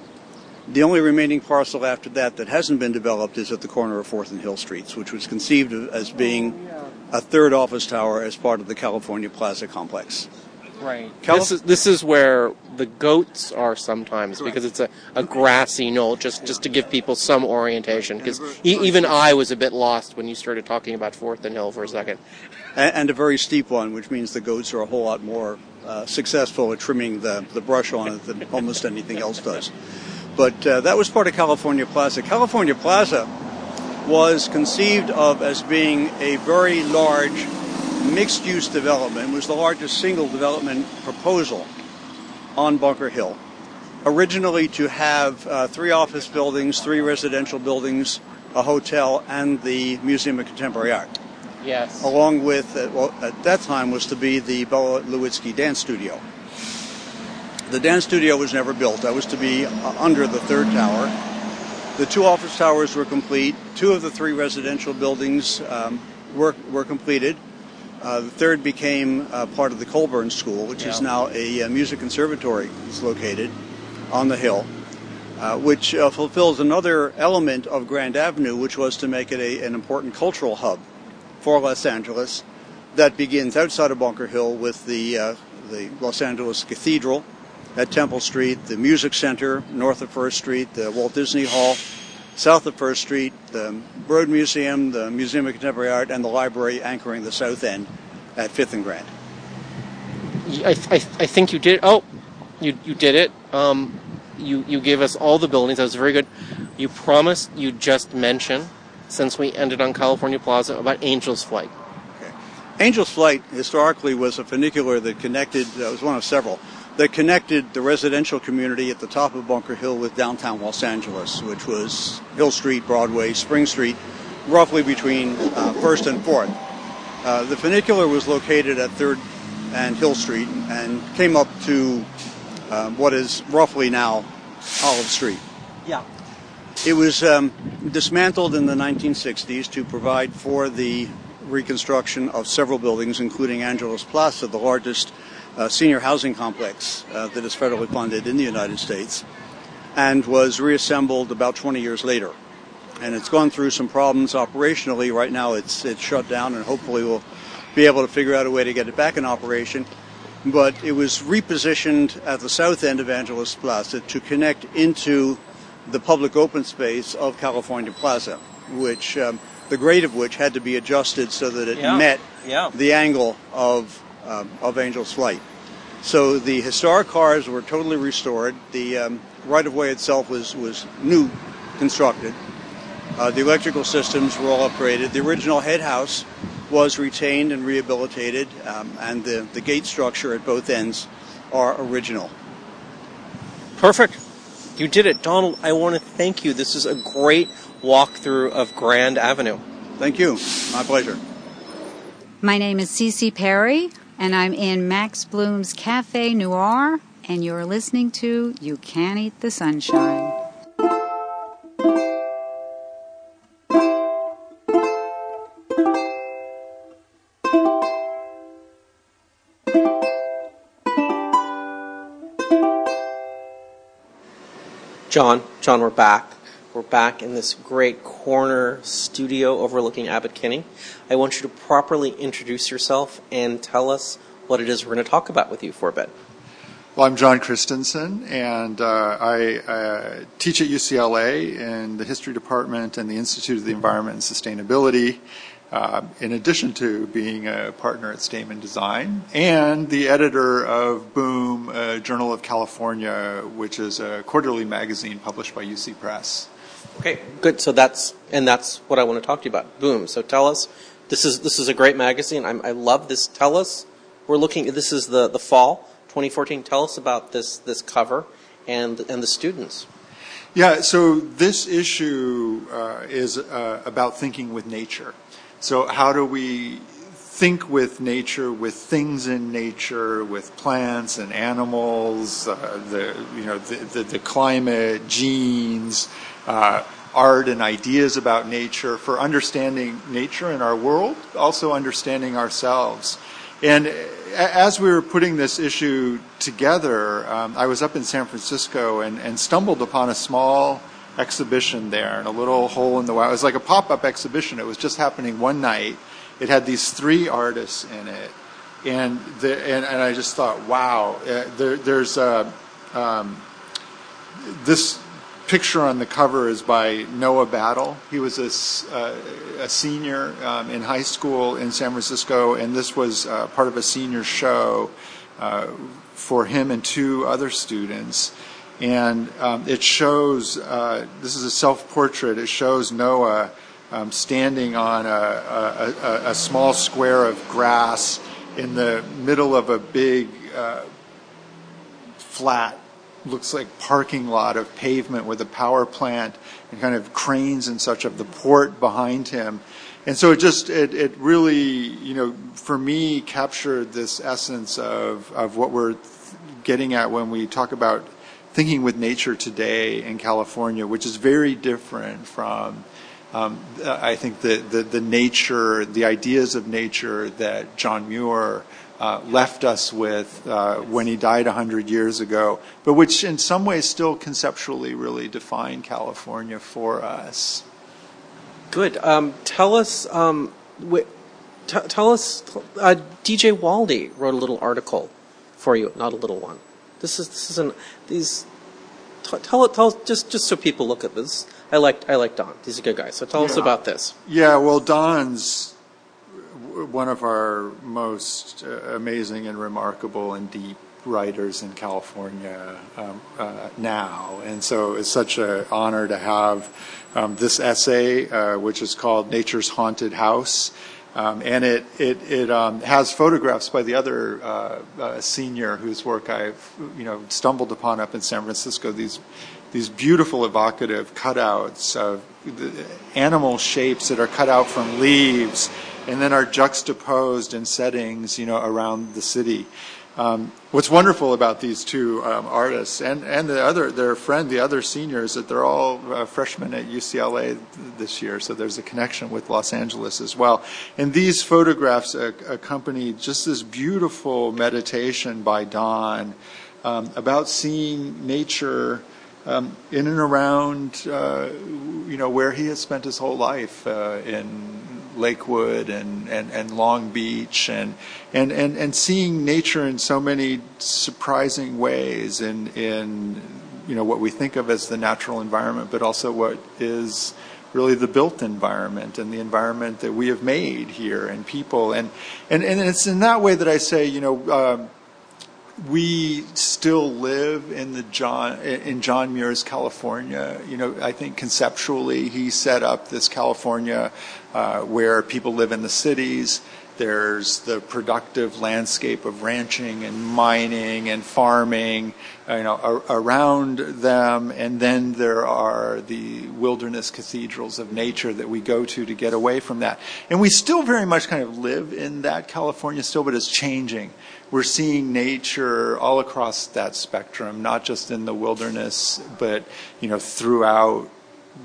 The only remaining parcel after that that hasn't been developed is at the corner of Fourth and Hill Streets, which was conceived as being a third office tower as part of the California Plaza complex. Right. Calif- this is this is where the goats are sometimes because it's a, a grassy knoll. Just just to give people some orientation, because e- even I was a bit lost when you started talking about Fourth and Hill for a second. and, and a very steep one, which means the goats are a whole lot more uh, successful at trimming the, the brush on it than almost anything else does. But uh, that was part of California Plaza. California Plaza was conceived of as being a very large mixed use development. Was the largest single development proposal on Bunker Hill. Originally to have uh, three office buildings, three residential buildings, a hotel, and the Museum of Contemporary Art Yes. along with, uh, well, at that time, was to be the Bella Lewitsky Dance Studio. The dance studio was never built. That was to be uh, under the third tower. The two office towers were complete. Two of the three residential buildings um, were, were completed. Uh, the third became uh, part of the Colburn School, which is now a, uh music conservatory. It's located on the hill, uh, which uh, fulfills another element of Grand Avenue, which was to make it a, an important cultural hub for Los Angeles that begins outside of Bunker Hill with the uh, the Los Angeles Cathedral at Temple Street, the Music Center north of First Street, the Walt Disney Hall south of First Street, the Broad Museum, the Museum of Contemporary Art, and the library anchoring the south end at Fifth and Grand. I, I, I think you did. Oh, you you did it. Um, you you gave us all the buildings. That was very good. You promised you just mention, since we ended on California Plaza, about Angel's Flight. Okay. Angel's Flight historically was a funicular that connected, uh, was one of several, that connected the residential community at the top of Bunker Hill with downtown Los Angeles, which was Hill Street, Broadway, Spring Street, roughly between uh, 1st and 4th. Uh, the funicular was located at 3rd and Hill Street and came up to uh, what is roughly now Olive Street. Yeah. It was um, dismantled in the 1960s to provide for the reconstruction of several buildings, including Angeles Plaza, the largest senior housing complex uh, that is federally funded in the United States, and was reassembled about 20 years later. And it's gone through some problems operationally. Right now, it's it's shut down, and hopefully we'll be able to figure out a way to get it back in operation. But it was repositioned at the south end of Angeles Plaza to connect into the public open space of California Plaza, which um, the grade of which had to be adjusted so that it Yeah. met Yeah. the angle of um, of Angel's flight. So the historic cars were totally restored. The um, right of way itself was was new, constructed. Uh, the electrical systems were all upgraded. The original head house was retained and rehabilitated, um, and the, the gate structure at both ends are original. Perfect. You did it, Donald. I want to thank you. This is a great walkthrough of Grand Avenue. Thank you. My pleasure. My name is Cece Perry, and I'm in Max Bloom's Cafe Noir, and you're listening to You Can't Eat the Sunshine. John, John, we're back. We're back in this great corner studio overlooking Abbot Kinney. I want you to properly introduce yourself and tell us what it is we're going to talk about with you for a bit. Well, I'm John Christensen, and uh, I uh, teach at UCLA in the History Department and the Institute of the Environment and Sustainability, uh, in addition to being a partner at Stamen Design and the editor of Boom, Journal of California, which is a quarterly magazine published by UC Press. Okay, good. So that's and that's what I want to talk to you about. Boom. So tell us. This is this is a great magazine. I'm, I love this. Tell us. We're looking. This is the the fall 2014. Tell us about this this cover and and the students. Yeah, so this issue uh, is uh, about thinking with nature. So, how do we think with nature, with things in nature, with plants and animals, uh, the you know the, the, the climate, genes, art, and ideas about nature for understanding nature in our world, also understanding ourselves. And as we were putting this issue together, um, I was up in San Francisco and, and stumbled upon a small exhibition there in a little hole in the wall. It was like a pop up exhibition. It was just happening one night. It had these three artists in it. And, the, and, and I just thought, wow, uh, there, there's um, this picture on the cover is by Noah Battle. He was a, uh, a senior um, in high school in San Francisco, and this was uh, part of a senior show uh, for him and two other students. And um, it shows uh, this is a self portrait. It shows Noah um, standing on a, a, a, a small square of grass in the middle of a big uh, flat looks like parking lot of pavement with a power plant and kind of cranes and such of the port behind him. And so it just it, it really you know for me captured this essence of of what we're getting at when we talk about thinking with nature today in California, which is very different from um, I think the, the the nature, the ideas of nature that John Muir left us with uh, when he died 100 years ago, but which in some ways still conceptually really define California for us. Good. Um, tell us. Um, wh- t- tell us. Uh, DJ Waldie wrote a little article for you. Not a little one. This is this is an these. T- tell it. Tell just just so people look at this. I like I like Don. He's a good guy. So tell us about this. Yeah, well, Don's one of our most uh, amazing and remarkable and deep writers in California um, uh, now, and so it's such an honor to have um, this essay, uh, which is called "Nature's Haunted House." Um, and it it, it um, has photographs by the other uh, uh, senior whose work I've you know stumbled upon up in San Francisco. These these beautiful evocative cutouts of animal shapes that are cut out from leaves and then are juxtaposed in settings you know around the city. Um, what's wonderful about these two um, artists and, and the other their friend, the other seniors, that they're all uh, freshmen at UCLA this year, so there's a connection with Los Angeles as well. And these photographs accompany just this beautiful meditation by Don um, about seeing nature um, in and around, uh, you know, where he has spent his whole life uh, in Lakewood and, and, and Long Beach and, and, and, and seeing nature in so many surprising ways in, in you know what we think of as the natural environment, but also what is really the built environment and the environment that we have made here and people and and, and it's in that way that I say you know. Uh, we still live in the John in John Muir's California. You know, I think conceptually he set up this California uh, where people live in the cities. There's the productive landscape of ranching and mining and farming, uh, you know, around them, and then there are the wilderness cathedrals of nature that we go to to get away from that. And we still very much kind of live in that California still, but it's changing we're seeing nature all across that spectrum, not just in the wilderness, but you know throughout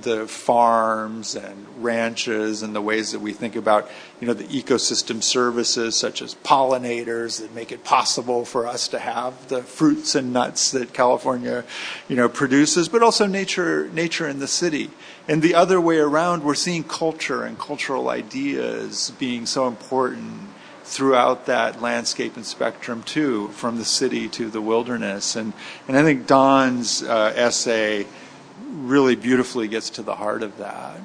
the farms and ranches and the ways that we think about you know the ecosystem services such as pollinators that make it possible for us to have the fruits and nuts that California you know produces but also nature nature in the city. And the other way around we're seeing culture and cultural ideas being so important throughout that landscape and spectrum too, from the city to the wilderness. And and I think Don's uh, essay really beautifully gets to the heart of that.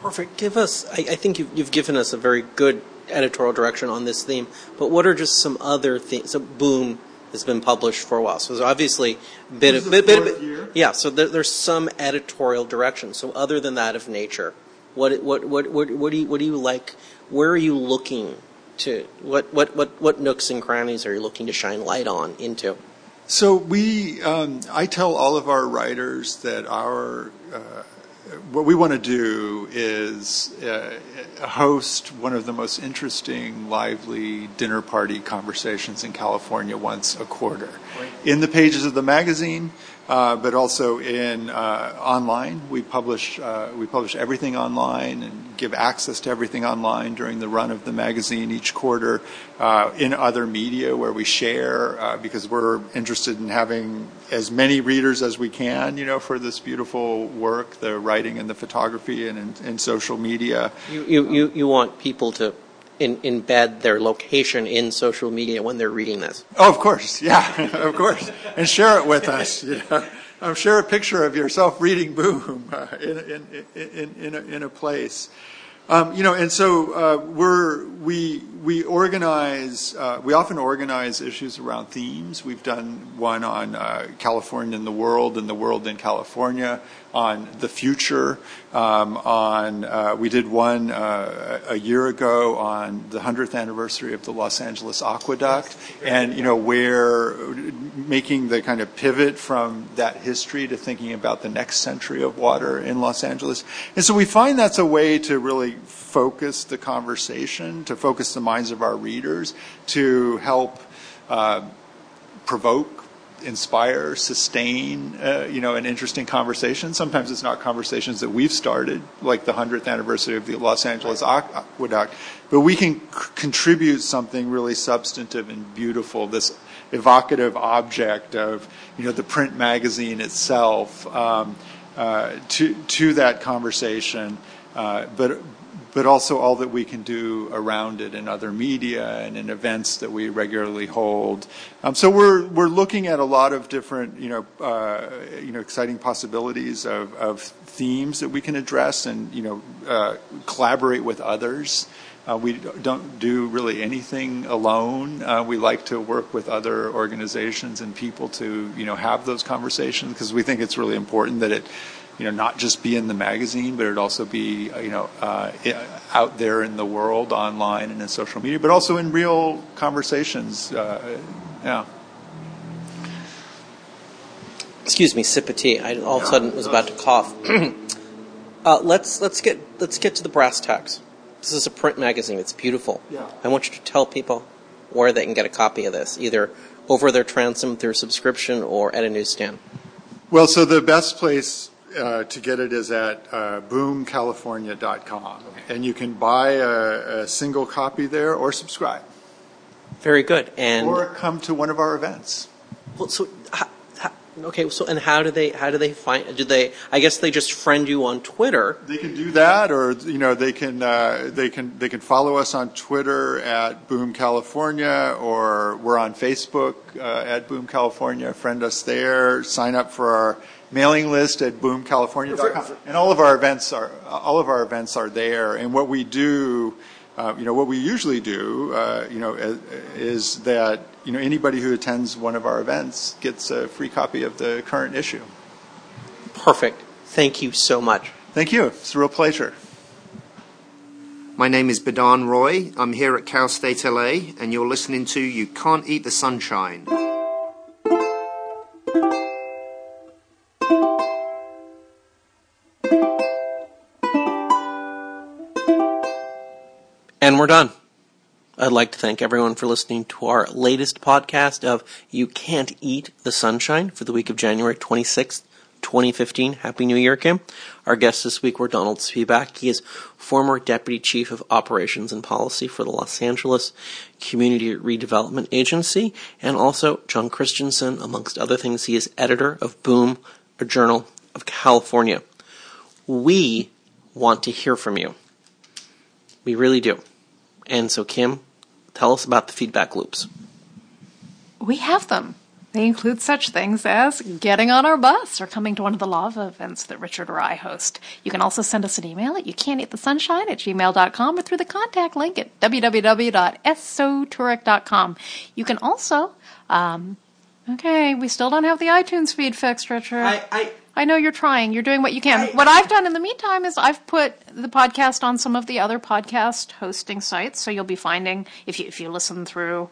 Perfect. Give us. I, I think you've, you've given us a very good editorial direction on this theme. But what are just some other things? So Boom has been published for a while, so there's obviously a bit of bit, bit, bit, yeah. So there, there's some editorial direction. So other than that of nature, what what what what what do you what do you like? Where are you looking to what, what, what, what nooks and crannies are you looking to shine light on into? So we, um, I tell all of our writers that our uh, what we want to do is uh, host one of the most interesting, lively dinner party conversations in California once a quarter. In the pages of the magazine, uh, but also in uh, online. We publish uh, we publish everything online and give access to everything online during the run of the magazine each quarter. Uh, in other media where we share uh, because we're interested in having as many readers as we can, you know, for this beautiful work, the writing and the photography and in, in social media. You, you, you, you want people to embed their location in social media when they're reading this. Oh, of course, yeah, of course, and share it with us. You know? um, share a picture of yourself reading Boom uh, in, in, in, in, a, in a place. Um, you know, and so uh, we're we we organize. Uh, we often organize issues around themes. We've done one on uh, California and the world, and the world in California on the future. Um, on uh, we did one uh, a year ago on the hundredth anniversary of the Los Angeles Aqueduct, and you know where making the kind of pivot from that history to thinking about the next century of water in Los Angeles. And so we find that's a way to really focus the conversation, to focus the minds of our readers, to help uh, provoke inspire, sustain, uh, you know, an interesting conversation. Sometimes it's not conversations that we've started, like the 100th anniversary of the Los Angeles Aqueduct, but we can c- contribute something really substantive and beautiful, this evocative object of, you know, the print magazine itself, um, uh, to, to that conversation. Uh, but but also all that we can do around it in other media and in events that we regularly hold. Um, so we're we're looking at a lot of different you know uh, you know exciting possibilities of, of themes that we can address and you know uh, collaborate with others. Uh, we don't do really anything alone. Uh, we like to work with other organizations and people to, you know, have those conversations because we think it's really important that it you know, not just be in the magazine, but it'd also be, uh, you know, uh, out there in the world, online and in social media, but also in real conversations. Uh, yeah. Excuse me, sip of tea. I all of a sudden was about to cough. uh, let's let's get let's get to the brass tacks. This is a print magazine. It's beautiful. Yeah. I want you to tell people where they can get a copy of this, either over their transom through subscription or at a newsstand. Well, so the best place uh, to get it is at uh, boomcalifornia.com. And you can buy a, a single copy there or subscribe. Very good. And or come to one of our events. well, so how, how, okay, so and how do they how do they find? Do they? I guess they just friend you on Twitter. They can do that, or you know, they can uh, they can they can follow us on Twitter at Boom California, or we're on Facebook uh, at Boom California. Friend us there. Sign up for our mailing list at boomcalifornia.com. And all of our events are all of our events are there. And what we do, uh, you know, what we usually do, uh, you know, is, is that you know anybody who attends one of our events gets a free copy of the current issue. Perfect. Thank you so much. Thank you. It's a real pleasure. My name is Bidhan Roy. I'm here at Cal State LA, and you're listening to You Can't Eat the Sunshine. We're done. I'd like to thank everyone for listening to our latest podcast of You Can't Eat the Sunshine for the week of January 26th, 2015. Happy New Year, Kim. Our guests this week were Donald Spivack. He is former Deputy Chief of Operations and Policy for the Los Angeles Community Redevelopment Agency, and also John Christensen. Amongst other things, he is editor of Boom, a journal of California. We want to hear from you. We really do. And so, Kim, tell us about the feedback loops. We have them. They include such things as getting on our bus or coming to one of the lava events that Richard or I host. You can also send us an email at youcan'teatthesunshine at gmail.com or through the contact link at www.esotouric.com. You can also, um, okay, we still don't have the iTunes feed fixed, Richard. I, I know you're trying. You're doing what you can. I- what I've done in the meantime is I've put the podcast on some of the other podcast hosting sites. So you'll be finding if you if you listen through,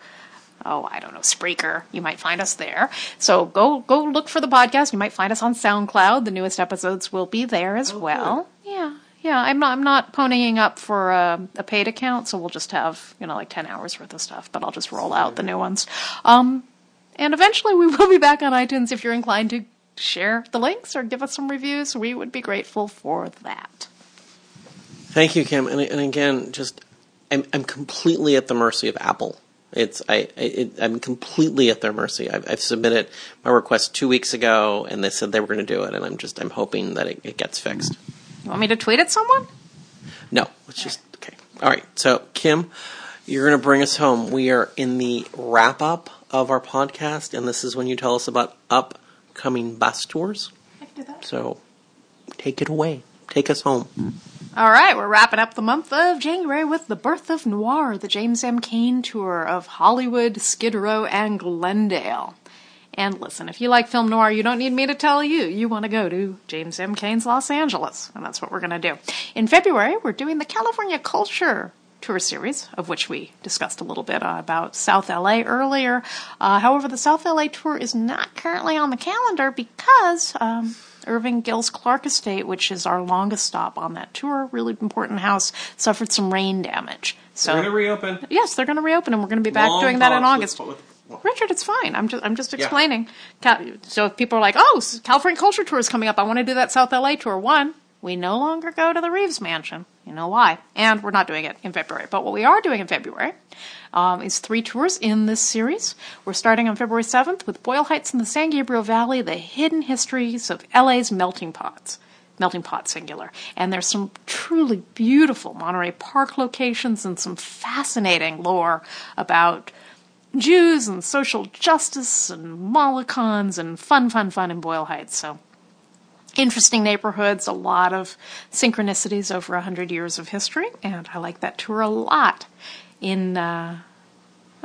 oh I don't know Spreaker, you might find us there. So go go look for the podcast. You might find us on SoundCloud. The newest episodes will be there as well. Yeah. Yeah, I'm not. I'm not ponying up for a, a paid account, so we'll just have you know like ten hours worth of stuff. But I'll just roll out the new ones. Um, and eventually we will be back on iTunes if you're inclined to share the links or give us some reviews. We would be grateful for that. Thank you, Kim. And, and again, just I'm, I'm completely at the mercy of Apple. It's I, I it, I'm completely at their mercy. I've, I've submitted my request two weeks ago, and they said they were going to do it, and I'm just I'm hoping that it, it gets fixed. You want me to tweet at someone? No, let's just okay. All right. So Kim, you're going to bring us home. We are in the wrap up of our podcast, and this is when you tell us about upcoming bus tours. I can do that. So take it away. Take us home. All right, we're wrapping up the month of January with the Birth of Noir, the James M. Cain tour of Hollywood, Skid Row, and Glendale. And listen, if you like film noir, you don't need me to tell you. You want to go to James M. Cain's Los Angeles, and that's what we're going to do. In February, we're doing the California Culture Tour series, of which we discussed a little bit uh, about South LA earlier. Uh, however, the South LA tour is not currently on the calendar because um, Irving Gill's Clark Estate, which is our longest stop on that tour, really important house, suffered some rain damage. So they're going to reopen. Yes, they're going to reopen, and we're going to be back Long doing that in August. with- with- Richard, it's fine. I'm just I'm just explaining. Cal- So if people are like, "Oh, California Culture Tour is coming up. I want to do that South LA tour." One, we no longer go to the Reeves Mansion. You know why? And we're not doing it in February. But what we are doing in February um, is three tours in this series. We're starting on February 7th with Boyle Heights in the San Gabriel Valley: The Hidden Histories of LA's Melting Pots melting pot singular. And there's some truly beautiful Monterey Park locations and some fascinating lore about Jews and social justice and Molokans and fun, fun, fun in Boyle Heights. So interesting neighborhoods, a lot of synchronicities over a hundred years of history, and I like that tour a lot. In uh,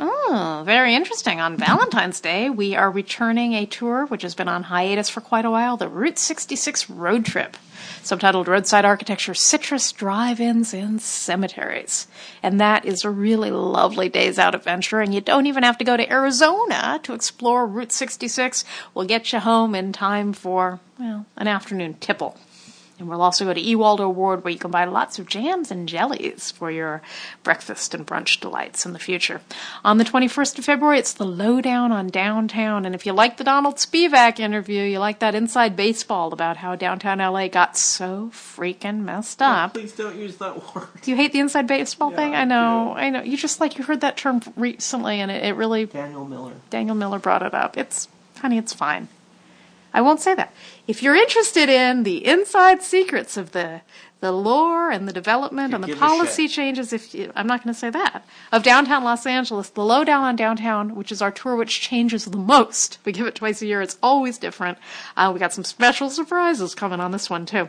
Oh, very interesting. On Valentine's Day, we are returning a tour which has been on hiatus for quite a while the Route 66 Road Trip, subtitled Roadside Architecture, Citrus Drive Ins, and Cemeteries. And that is a really lovely days out adventure, and you don't even have to go to Arizona to explore Route 66. We'll get you home in time for, well, an afternoon tipple. And we'll also go to Ewaldo Ward where you can buy lots of jams and jellies for your breakfast and brunch delights in the future. On the 21st of February, it's the lowdown on downtown. And if you like the Donald Spivack interview, you like that inside baseball about how downtown LA got so freaking messed up. Please don't use that word. Do you hate the inside baseball Yeah, thing? I I know, do. I know. You just like you heard that term recently, and it, it really Daniel Miller. Daniel Miller brought it up. It's honey, it's fine. I won't say that. If you're interested in the inside secrets of the the lore and the development and the policy changes, if you, I'm not going to say that of downtown Los Angeles, the lowdown on downtown, which is our tour, which changes the most. We give it twice a year. It's always different. Uh, we got some special surprises coming on this one too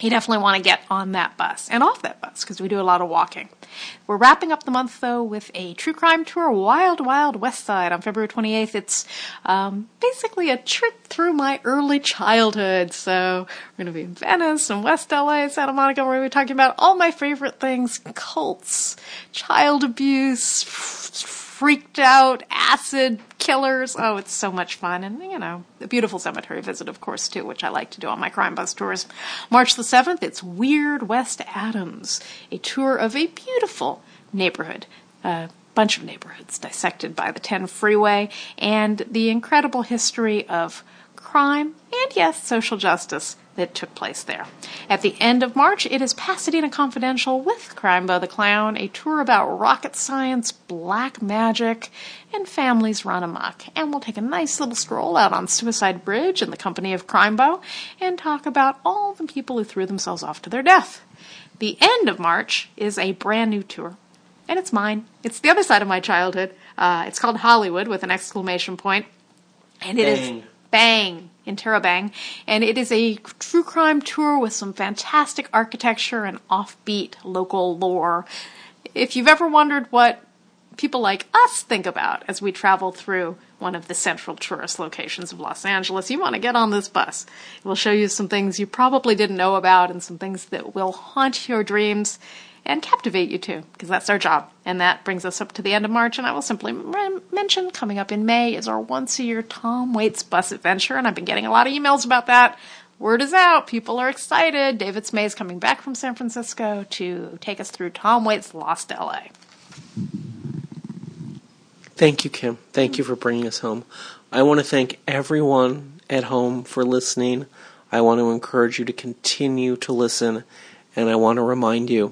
you definitely want to get on that bus and off that bus because we do a lot of walking. We're wrapping up the month though with a true crime tour, Wild Wild West Side, on February 28th. It's um, basically a trip through my early childhood. So we're going to be in Venice and West LA, Santa Monica. Where we're talking about all my favorite things: cults, child abuse, freaked out acid killers. Oh, it's so much fun. And, you know, a beautiful cemetery visit, of course, too, which I like to do on my crime bus tours. March the 7th, it's Weird West Adams, a tour of a beautiful neighborhood. A bunch of neighborhoods dissected by the 10 freeway and the incredible history of crime and, yes, social justice that took place there. At the end of March, it is Pasadena Confidential with Crimebo the Clown, a tour about rocket science, black magic, and families run amok. And we'll take a nice little stroll out on Suicide Bridge in the company of Crimebo and talk about all the people who threw themselves off to their death. The end of March is a brand new tour. And it's mine. It's the other side of my childhood. Uh, it's called Hollywood with an exclamation point. And it is Bang. In Terabang. And it is a true crime tour with some fantastic architecture and offbeat local lore. If you've ever wondered what people like us think about as we travel through one of the central tourist locations of Los Angeles, you want to get on this bus. It will show you some things you probably didn't know about and some things that will haunt your dreams and captivate you too, because that's our job. And that brings us up to the end of March. And I will simply mention coming up in May is our once a year Tom Waits bus adventure. And I've been getting a lot of emails about that. Word is out. People are excited. David Smay is coming back from San Francisco to take us through Tom Waits' Lost LA. Thank you, Kim. Thank you for bringing us home. I want to thank everyone at home for listening. I want to encourage you to continue to listen, and I want to remind you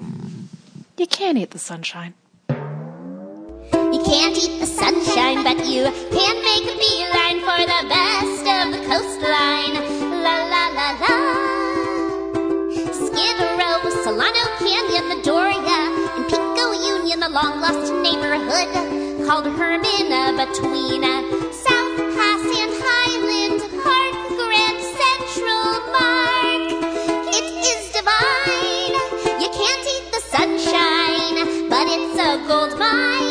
You can't eat the sunshine. You can't eat the sunshine, but you can make a beeline for the best of the coastline. La la la la. Skid Row, Solano Canyon, the Doria, and Pico Union, the long lost neighborhood called Hermon between uh, South Pas and Highland Park, Grand Central Park. A gold mine